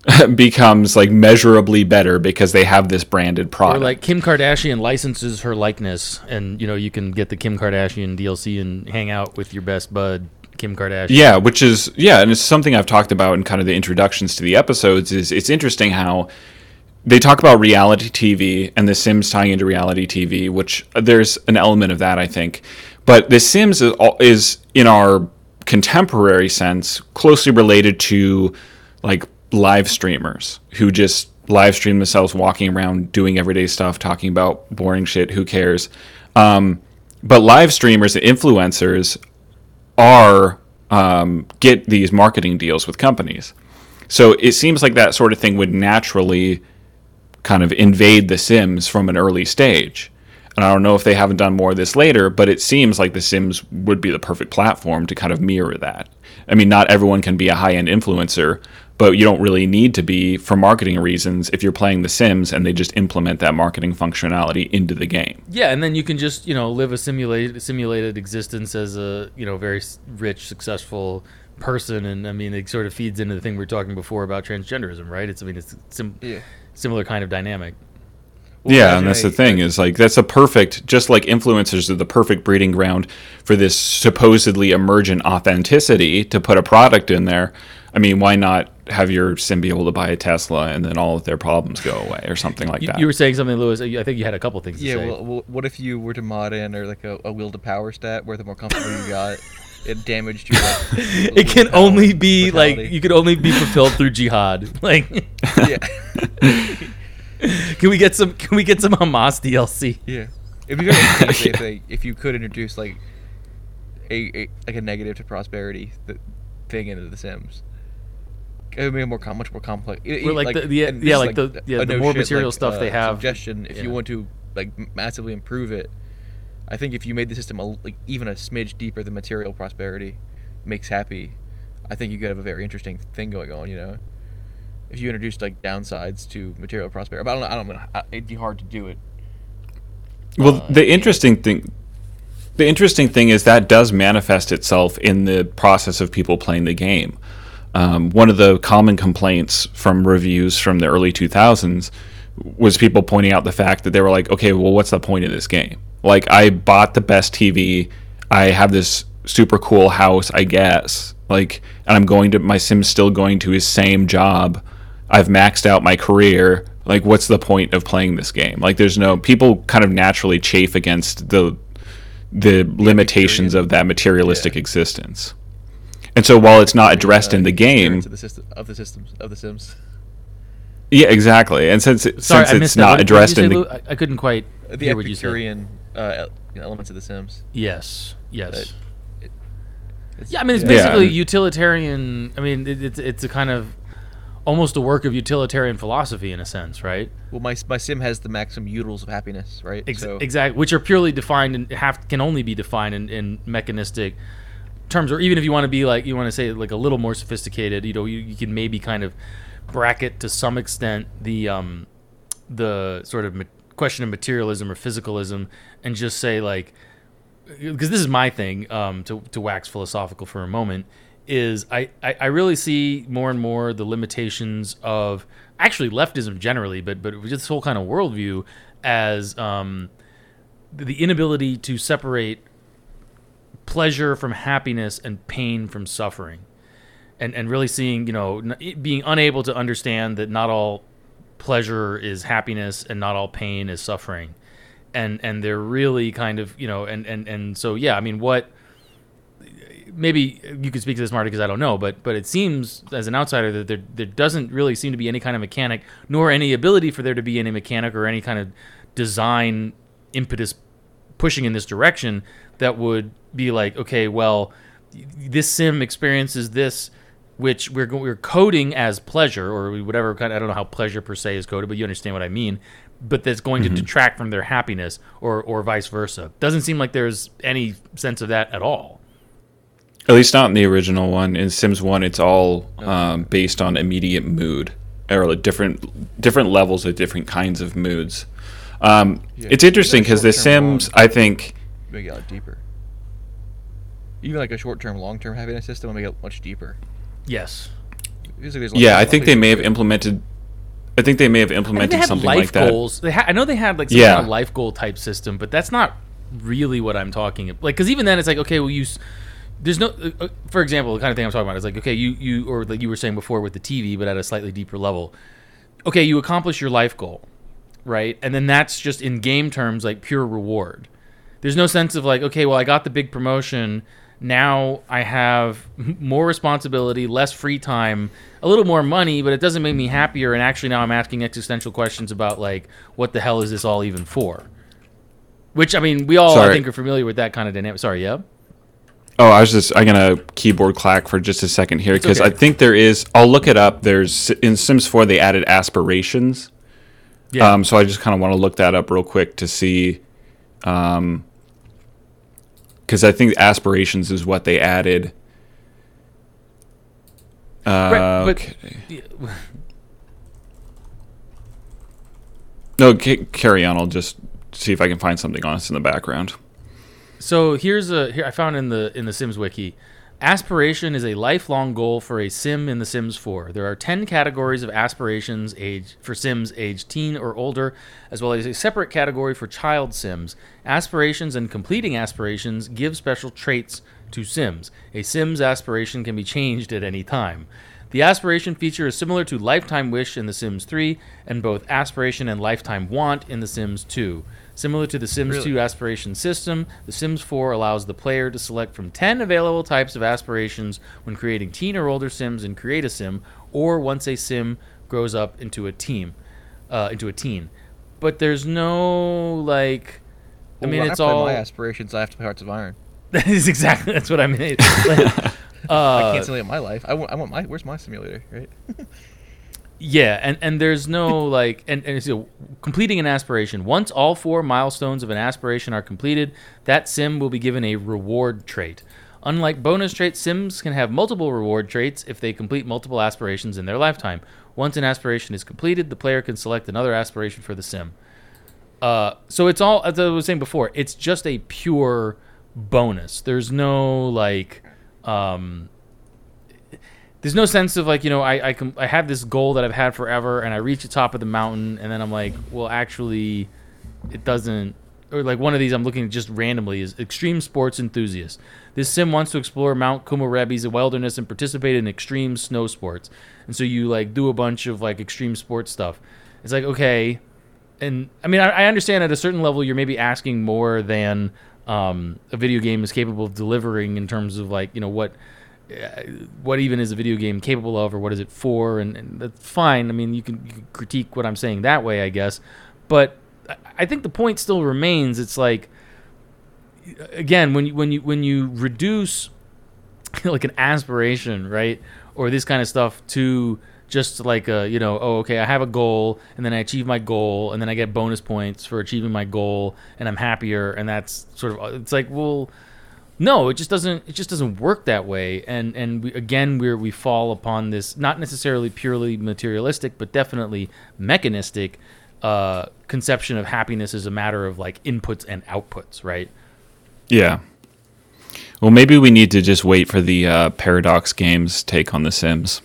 becomes like measurably better because they have this branded Or product. like Kim Kardashian licenses her likeness, and you know you can get the Kim Kardashian DLC and hang out with your best bud Kim Kardashian. Yeah, which is yeah, and it's something I've talked about in kind of the introductions to the episodes. Is it's interesting how they talk about reality TV and The Sims tying into reality TV, which uh, there's an element of that I think, but The Sims is, is in our contemporary sense closely related to like live streamers who just live stream themselves walking around doing everyday stuff, talking about boring shit. Who cares? Um, but live streamers and influencers are um, get these marketing deals with companies. So it seems like that sort of thing would naturally kind of invade The Sims from an early stage. And I don't know if they haven't done more of this later, but it seems like The Sims would be the perfect platform to kind of mirror that. I mean, not everyone can be a high end influencer, but you don't really need to be for marketing reasons if you're playing The Sims and they just implement that marketing functionality into the game. Yeah, and then you can just you know live a simulated simulated existence as a you know very rich, successful person, and I mean it sort of feeds into the thing we were talking before about transgenderism, right? It's I mean it's sim- Yeah. Similar kind of dynamic. Well, yeah, and that's a- the thing is like that's a perfect, just like influencers are the perfect breeding ground for this supposedly emergent authenticity to put a product in there. I mean, why not have your sim be able to buy a Tesla and then all of their problems go away or something like You, that? you were saying something, Louis. I think you had a couple things to Yeah, well, well, what if you were to mod in or like a, a will to power stat where the more comfortable you got, it damaged. Like, it can only be like you could only be fulfilled through jihad. Like, yeah, can we get some? Can we get some Hamas DLC? yeah. If you could, if, they, if you could introduce like a, a like a negative to prosperity th- thing into The Sims. It would be more com- much more complex. it- it- like the- the- yeah, this like the- yeah, the no more shit, material like, stuff they uh, have. Suggestion: If you want to like massively improve it, I think if you made the system a, like even a smidge deeper than material prosperity makes happy, I think you could have a very interesting thing going on. You know, if you introduced like downsides to material prosperity, but I don't know. I don't know. It'd be hard to do it. Well, Uh, the interesting thing, the interesting thing is that does manifest itself in the process of people playing the game. Um, one of the common complaints from reviews from the early 2000s was people pointing out the fact that they were like, okay, well, what's the point of this game? Like, I bought the best TV, I have this super cool house, I guess. Like, and I'm going to my sim's still going to his same job. I've maxed out my career. Like, what's the point of playing this game? Like, there's no people kind of naturally chafe against the the limitations of that materialistic existence. And so, while it's not addressed Uh, in the game, of the system of the systems of the Sims. yeah, exactly. And since it, Sorry, since it's missed that. not What- what addressed you in the Lou? I, I couldn't quite The hear what you said. Epicurean uh, elements of the Sims. Yes. Yes. Yeah, I mean it's yeah. basically Yeah. utilitarian. I mean it, it's it's a kind of almost a work of utilitarian philosophy in a sense, right? Well, my my sim has the maximum utils of happiness, right? Ex- so Exactly, which are purely defined and have can only be defined in, in mechanistic terms, or even if you want to be like you want to say like a little more sophisticated, you know, you, you can maybe kind of bracket to some extent the um the sort of question of materialism or physicalism, and just say like because this is my thing um, to, to wax philosophical for a moment is I, I, I really see more and more the limitations of actually leftism generally but but this whole kind of worldview as um, the inability to separate pleasure from happiness and pain from suffering, and and really seeing you know being unable to understand that not all pleasure is happiness and not all pain is suffering, and and they're really kind of you know and and and so yeah, I mean what maybe you could speak to this, Marty, because I don't know, but but it seems as an outsider that there there doesn't really seem to be any kind of mechanic, nor any ability for there to be any mechanic or any kind of design impetus pushing in this direction that would be like, okay, well, this sim experiences this, which we're we're coding as pleasure or whatever kind. I don't know how pleasure per se is coded, but you understand what I mean. But that's going to detract from their happiness, or or vice versa. Doesn't seem like there's any sense of that at all. At least not in the original one. In Sims One, it's all um, based on immediate mood or like different different levels of different kinds of moods. Um, Yeah. It's interesting because the Short-term Sims, I think, Make it a lot deeper. Even like a short-term, long-term happiness system will make it much deeper. Yes. Like yeah, I think they may have ways to do it. implemented. I think they may have I think they implemented had something life like that. goals. They ha- I know they had like some Yeah. kind of life goal type system, but that's not really what I'm talking about. Like, because even then, it's like, okay, well, you. There's no, uh, uh, for example, the kind of thing I'm talking about is like, okay, you you or like you were saying before with the TV, but at a slightly deeper level. Okay, you accomplish your life goal, right? And then that's just in game terms like pure reward. There's no sense of like, okay, well, I got the big promotion. Now I have more responsibility, less free time, a little more money, but it doesn't make me happier. And actually, now I'm asking existential questions about like, what the hell is this all even for? Which I mean, we all I think are familiar with that kind of dynamic. Sorry, yeah. Oh, I was just I'm gonna keyboard clack for just a second here because okay. I think there is. I'll look it up. There's in Sims 4 they added aspirations. Yeah. Um, so I just kind of want to look that up real quick to see, um, because I think aspirations is what they added. Uh, Right, but- okay. No, ca- carry on. I'll just see if I can find something on us in the background. So here's a here I found in the in the Sims wiki. Aspiration is a lifelong goal for a sim in The Sims 4. There are 10 categories of aspirations age for sims aged teen or older, as well as a separate category for child sims. Aspirations and completing aspirations give special traits to sims. A sim's aspiration can be changed at any time. The aspiration feature is similar to Lifetime Wish in The Sims 3 and both Aspiration and Lifetime Want in The Sims 2. Similar to The Sims Really? 2 aspiration system, The Sims 4 allows the player to select from 10 available types of aspirations when creating teen or older sims and Create a Sim, or once a sim grows up into a team, uh, into a teen. But there's no like, I mean, it's I all. my aspirations. I have to play Hearts of Iron. that is exactly that's what I mean. I uh, can't simulate my life. I want. I want my. Where's my simulator? Right. Yeah, and, and there's no like and, and so completing an aspiration. Once all four milestones of an aspiration are completed, that sim will be given a reward trait. Unlike bonus traits, sims can have multiple reward traits if they complete multiple aspirations in their lifetime. Once an aspiration is completed, the player can select another aspiration for the sim. Uh, so it's all as I was saying before, it's just a pure bonus. There's no like um, there's no sense of like you know I I, com- I have this goal that I've had forever and I reach the top of the mountain and then I'm like well actually it doesn't or like one of these I'm looking at just randomly is extreme sports enthusiast. This sim wants to explore Mount Komorebi's wilderness and participate in extreme snow sports. And so you like do a bunch of like extreme sports stuff. It's like okay, and I mean I, I understand at a certain level you're maybe asking more than um, a video game is capable of delivering in terms of like you know what Uh, what even is a video game capable of or what is it for? And, and that's fine. I mean you can, you can critique what i'm saying that way i guess. But I- think the point still remains. It's like uh, again when you when you when you reduce like an aspiration right or this kind of stuff to just like a you know oh okay i have a goal and then i achieve my goal and then i get bonus points for achieving my goal and i'm happier and that's sort of uh, it's like well no, it just doesn't. It just doesn't work that way. And and we, again, we we fall upon this not necessarily purely materialistic, but definitely mechanistic uh, conception of happiness as a matter of like inputs and outputs, right? Yeah. Well, maybe we need to just wait for the uh, Paradox Games take on The Sims.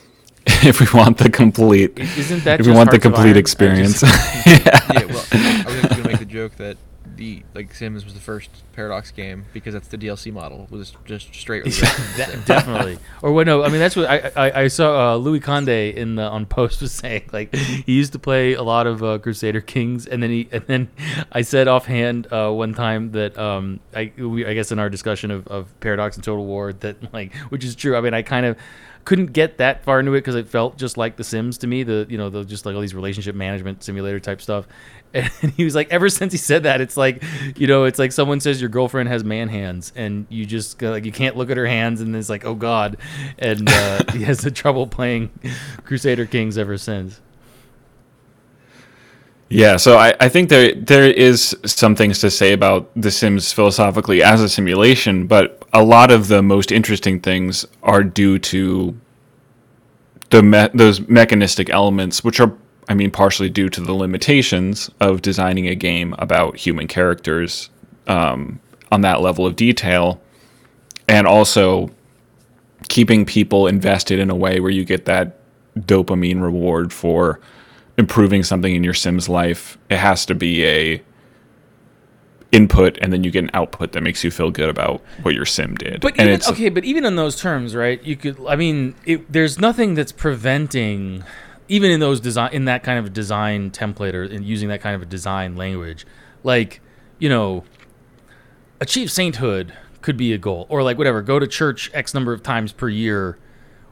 if we want the complete, Isn't that if we want the Hearts of complete Iron? Experience. just- yeah. Well, I was going to make the joke that the like Sims was the first Paradox game because that's the DLC model was just straight. definitely. Or what? No, I mean that's what I I, I saw. Uh, Louis Conde in the on post was saying like he used to play a lot of uh, Crusader Kings, and then he and then I said offhand uh, one time that um I we, I guess in our discussion of, of Paradox and Total War that like which is true. I mean I kind of couldn't get that far into it because it felt just like The Sims to me. The you know the just like all these relationship management simulator type stuff. And he was like, ever since he said that, it's like, you know, it's like someone says your girlfriend has man hands, and you just like you can't look at her hands, and it's like, oh god, and uh, he has the trouble playing Crusader Kings ever since. Yeah, so I, I think there there is some things to say about The Sims philosophically as a simulation, but a lot of the most interesting things are due to the me- those mechanistic elements, which are, I mean, partially due to the limitations of designing a game about human characters um, on that level of detail, and also keeping people invested in a way where you get that dopamine reward for improving something in your Sims life, it has to be a input and then you get an output that makes you feel good about what your sim did. But and even, okay, but even in those terms, right? You could, I mean, it, there's nothing that's preventing, even in those design, in that kind of design template or in using that kind of a design language, like, you know, achieve sainthood could be a goal, or like whatever, go to church X number of times per year,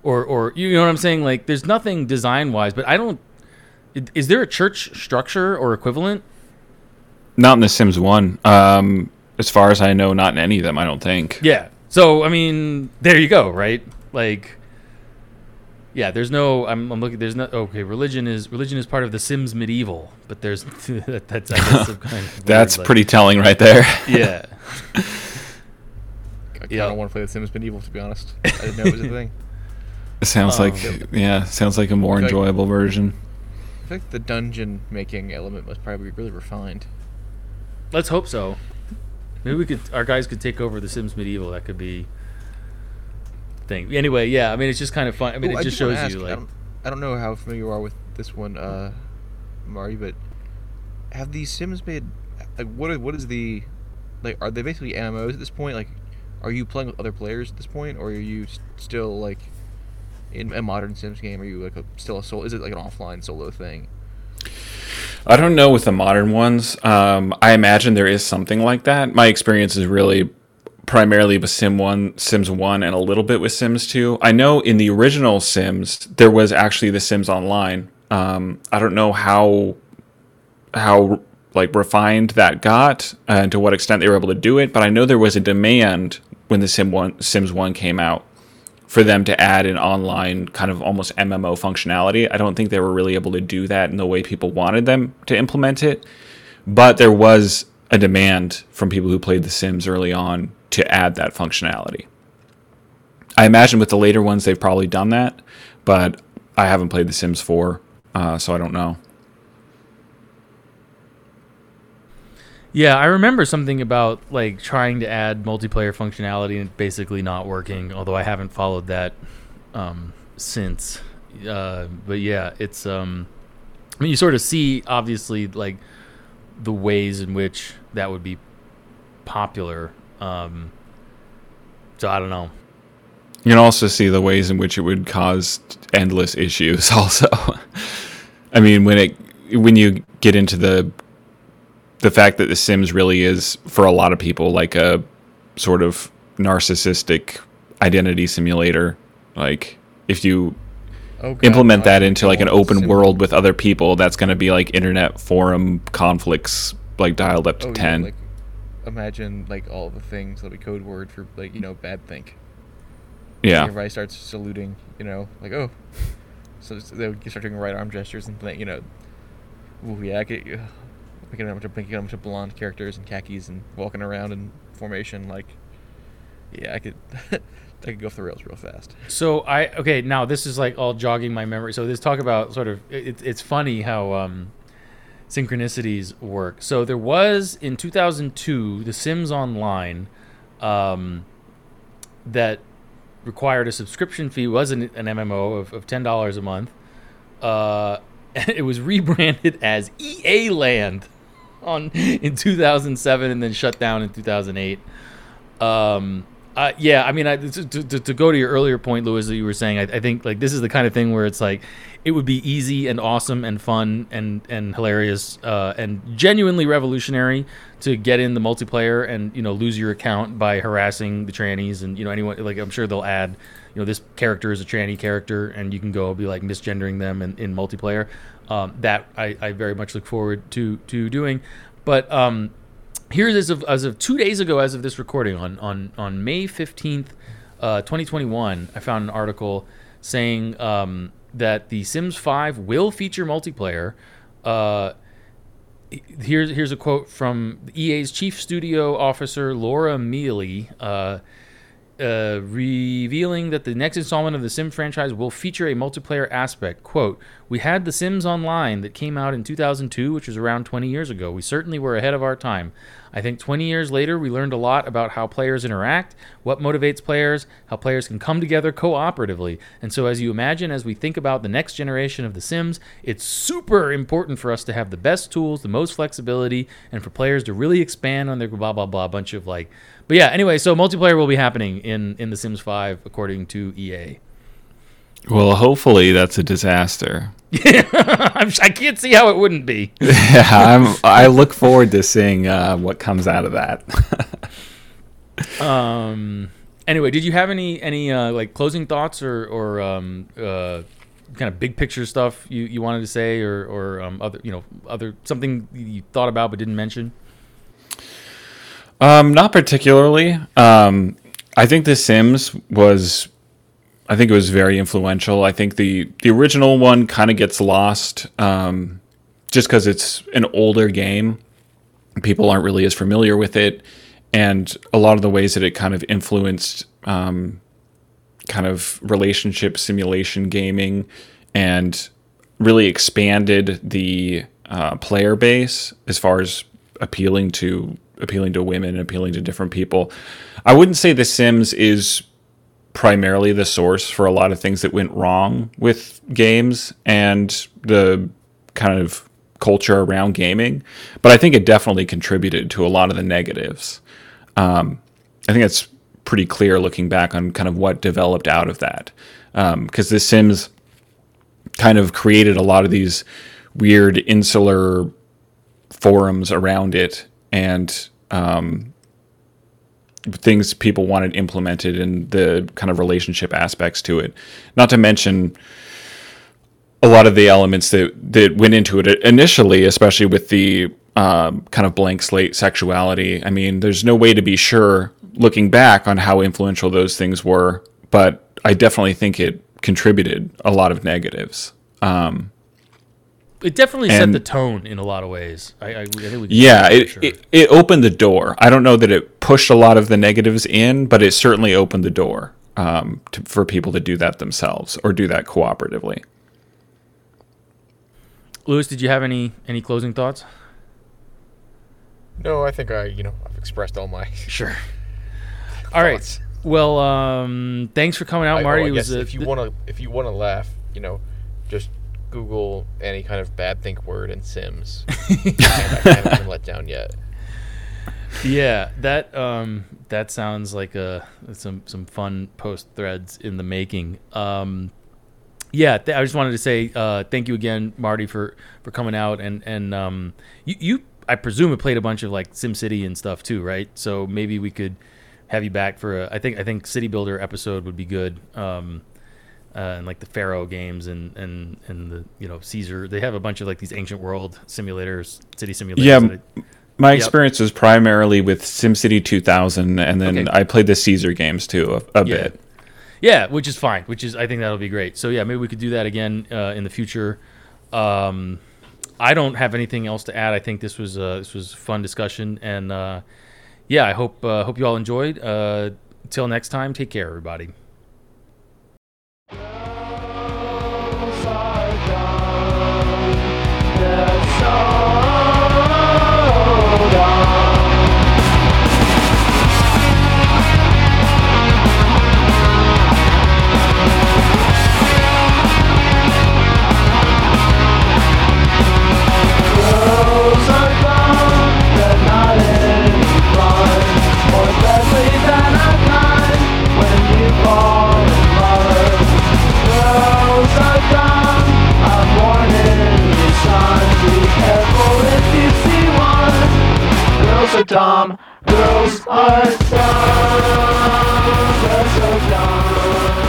or or you know what I'm saying? Like, there's nothing design wise, but I don't. Is there a church structure or equivalent? not in the Sims 1. Um, as far as I know, not in any of them, I don't think. Yeah. So I mean, there you go, right? Like, yeah. There's no. I'm, I'm looking. There's no. Okay. Religion is religion is part of the Sims medieval, but there's that, that's I guess some kind of That's weird, like- pretty telling right there. Yeah. I kind Yeah. of want to play The Sims Medieval to be honest. I didn't know it was a thing. It sounds Um, like yeah, sounds like a more Okay. enjoyable version. I think the dungeon making element must probably be really refined. Let's hope so. Maybe we could. Our guys could take over the Sims medieval. That could be. Thing. Anyway, yeah. I mean, it's just kind of fun. I mean, Oh, it just shows ask, you I like. don't, I don't know how familiar you are with this one, uh, Marty, but have these Sims made like what? Are, what is the like? Are they basically MMOs at this point? Like, are you playing with other players at this point, or are you s- still like in a modern Sims game? Are you like a, still a solo? Is it like an offline solo thing? I don't know with the modern ones. Um, I imagine there is something like that. My experience is really primarily with Sim One, Sims One, and a little bit with Sims Two. I know in the original Sims there was actually the Sims Online. Um, I don't know how how like refined that got and to what extent they were able to do it, but I know there was a demand when the Sim One Sims One came out for them to add an online kind of almost MMO functionality. I don't think they were really able to do that in the way people wanted them to implement it. But there was a demand from people who played The Sims early on to add that functionality. I imagine with the later ones they've probably done that, but I haven't played The Sims 4, uh, so I don't know. Yeah, I remember something about like trying to add multiplayer functionality and basically not working. Although I haven't followed that um, since. Uh, but yeah, it's. Um, I mean, you sort of see obviously like the ways in which that would be popular. Um, so I don't know. You can also see the ways in which it would cause endless issues. Also, I mean, when it when you get into the the fact that The Sims really is for a lot of people like a sort of narcissistic identity simulator. Like if you Oh, God, implement that into like an open Sim- world with other people, that's going to be like internet forum conflicts like dialed up to Oh, yeah, ten. like, imagine like all the things that'll be code word for like you know bad think. yeah. Everybody starts saluting, you know, like oh, so they'll start doing right arm gestures and think, you know, ooh yeah, I could, picking up a bunch of picking up a bunch of blonde characters and khakis and walking around in formation, like, yeah, I could, I could go off the rails real fast. So I okay now this is like all jogging my memory. So this talk about sort of it, it's funny how um, synchronicities work. So there was in 2002 The Sims Online um, that required a subscription fee was an, an MMO of, of ten dollars a month. Uh, it was rebranded as EA Land. On in 2007 and then shut down in 2008. Um, uh, yeah, I mean, I, to, to, to go to your earlier point, Louis, that you were saying, I, I think like this is the kind of thing where it's like it would be easy and awesome and fun and and hilarious uh, and genuinely revolutionary to get in the multiplayer and you know lose your account by harassing the trannies and you know anyone like I'm sure they'll add you know this character is a tranny character and you can go be like misgendering them in, in multiplayer. Um, that I, I very much look forward to to doing, but um, here as of as of two days ago, as of this recording on on on May fifteenth, uh, twenty twenty one, I found an article saying um, that the Sims Five will feature multiplayer. Uh, here's here's a quote from EA's chief studio officer Laura Miele. Uh, uh, revealing that the next installment of the Sim franchise will feature a multiplayer aspect. Quote, We had The Sims Online that came out in 2002, which was around 20 years ago. We certainly were ahead of our time. I think 20 years later, we learned a lot about how players interact, what motivates players, how players can come together cooperatively. And so, as you imagine, as we think about the next generation of The Sims, it's super important for us to have the best tools, the most flexibility, and for players to really expand on their blah, blah, blah, bunch of like. But yeah, anyway, so multiplayer will be happening in, in The Sims 5, according to EA. Well, hopefully that's a disaster. I'm, I can't see how it wouldn't be. yeah, I'm. I look forward to seeing uh, what comes out of that. Um. Anyway, did you have any any uh, like closing thoughts or or um uh kind of big picture stuff you, you wanted to say or or um other you know other something you thought about but didn't mention? Um, not particularly. Um, I think The Sims was, I think it was very influential. I think the the original one kind of gets lost, um, just because it's an older game. People aren't really as familiar with it, and a lot of the ways that it kind of influenced, um, kind of relationship simulation gaming, and really expanded the uh, player base as far as appealing to appealing to women, appealing to different people. I wouldn't say The Sims is primarily the source for a lot of things that went wrong with games and the kind of culture around gaming, but I think it definitely contributed to a lot of the negatives. Um, I think it's pretty clear looking back on kind of what developed out of that, because The Sims kind of created a lot of these weird insular forums around it and um, things people wanted implemented and the kind of relationship aspects to it. Not to mention a lot of the elements that that went into it initially, especially with the um, kind of blank slate sexuality. I mean, there's no way to be sure looking back on how influential those things were, but I definitely think it contributed a lot of negatives. Um, It definitely set the tone in a lot of ways. I, I, I think we yeah, it, sure. it it opened the door. I don't know that it pushed a lot of the negatives in, but it certainly opened the door um, to, for people to do that themselves or do that cooperatively. Louis, did you have any any closing thoughts? No, I think I, you know, I've expressed all my. Sure. All right. Well, um, thanks for coming out, I, Marty. oh, I It guess was, uh, if you th- want to, if you want to laugh, you know, just Google any kind of bad think word in Sims. and I haven't been let down yet. Yeah, that um, that sounds like a some some fun post threads in the making. Um, yeah, th- I just wanted to say uh, thank you again, Marty, for for coming out and and um, you you I presume have played a bunch of like SimCity and stuff too, right? So maybe we could have you back for a I think I think City Builder episode would be good. Um, uh, and like the Pharaoh games and and and the you know Caesar, they have a bunch of like these ancient world simulators, city simulators. Yeah, I- My Yep. experience was primarily with SimCity 2000, and then Okay. I played the Caesar games too a, a Yeah. bit. Yeah, which is fine. Which is I think that'll be great. So yeah, maybe we could do that again uh, in the future. Um, I don't have anything else to add. I think this was uh, this was a fun discussion, and uh, yeah, I hope uh, hope you all enjoyed. Uh, till next time, take care, everybody. Those girls are dumb. Girls are dumb. Girls are dumb.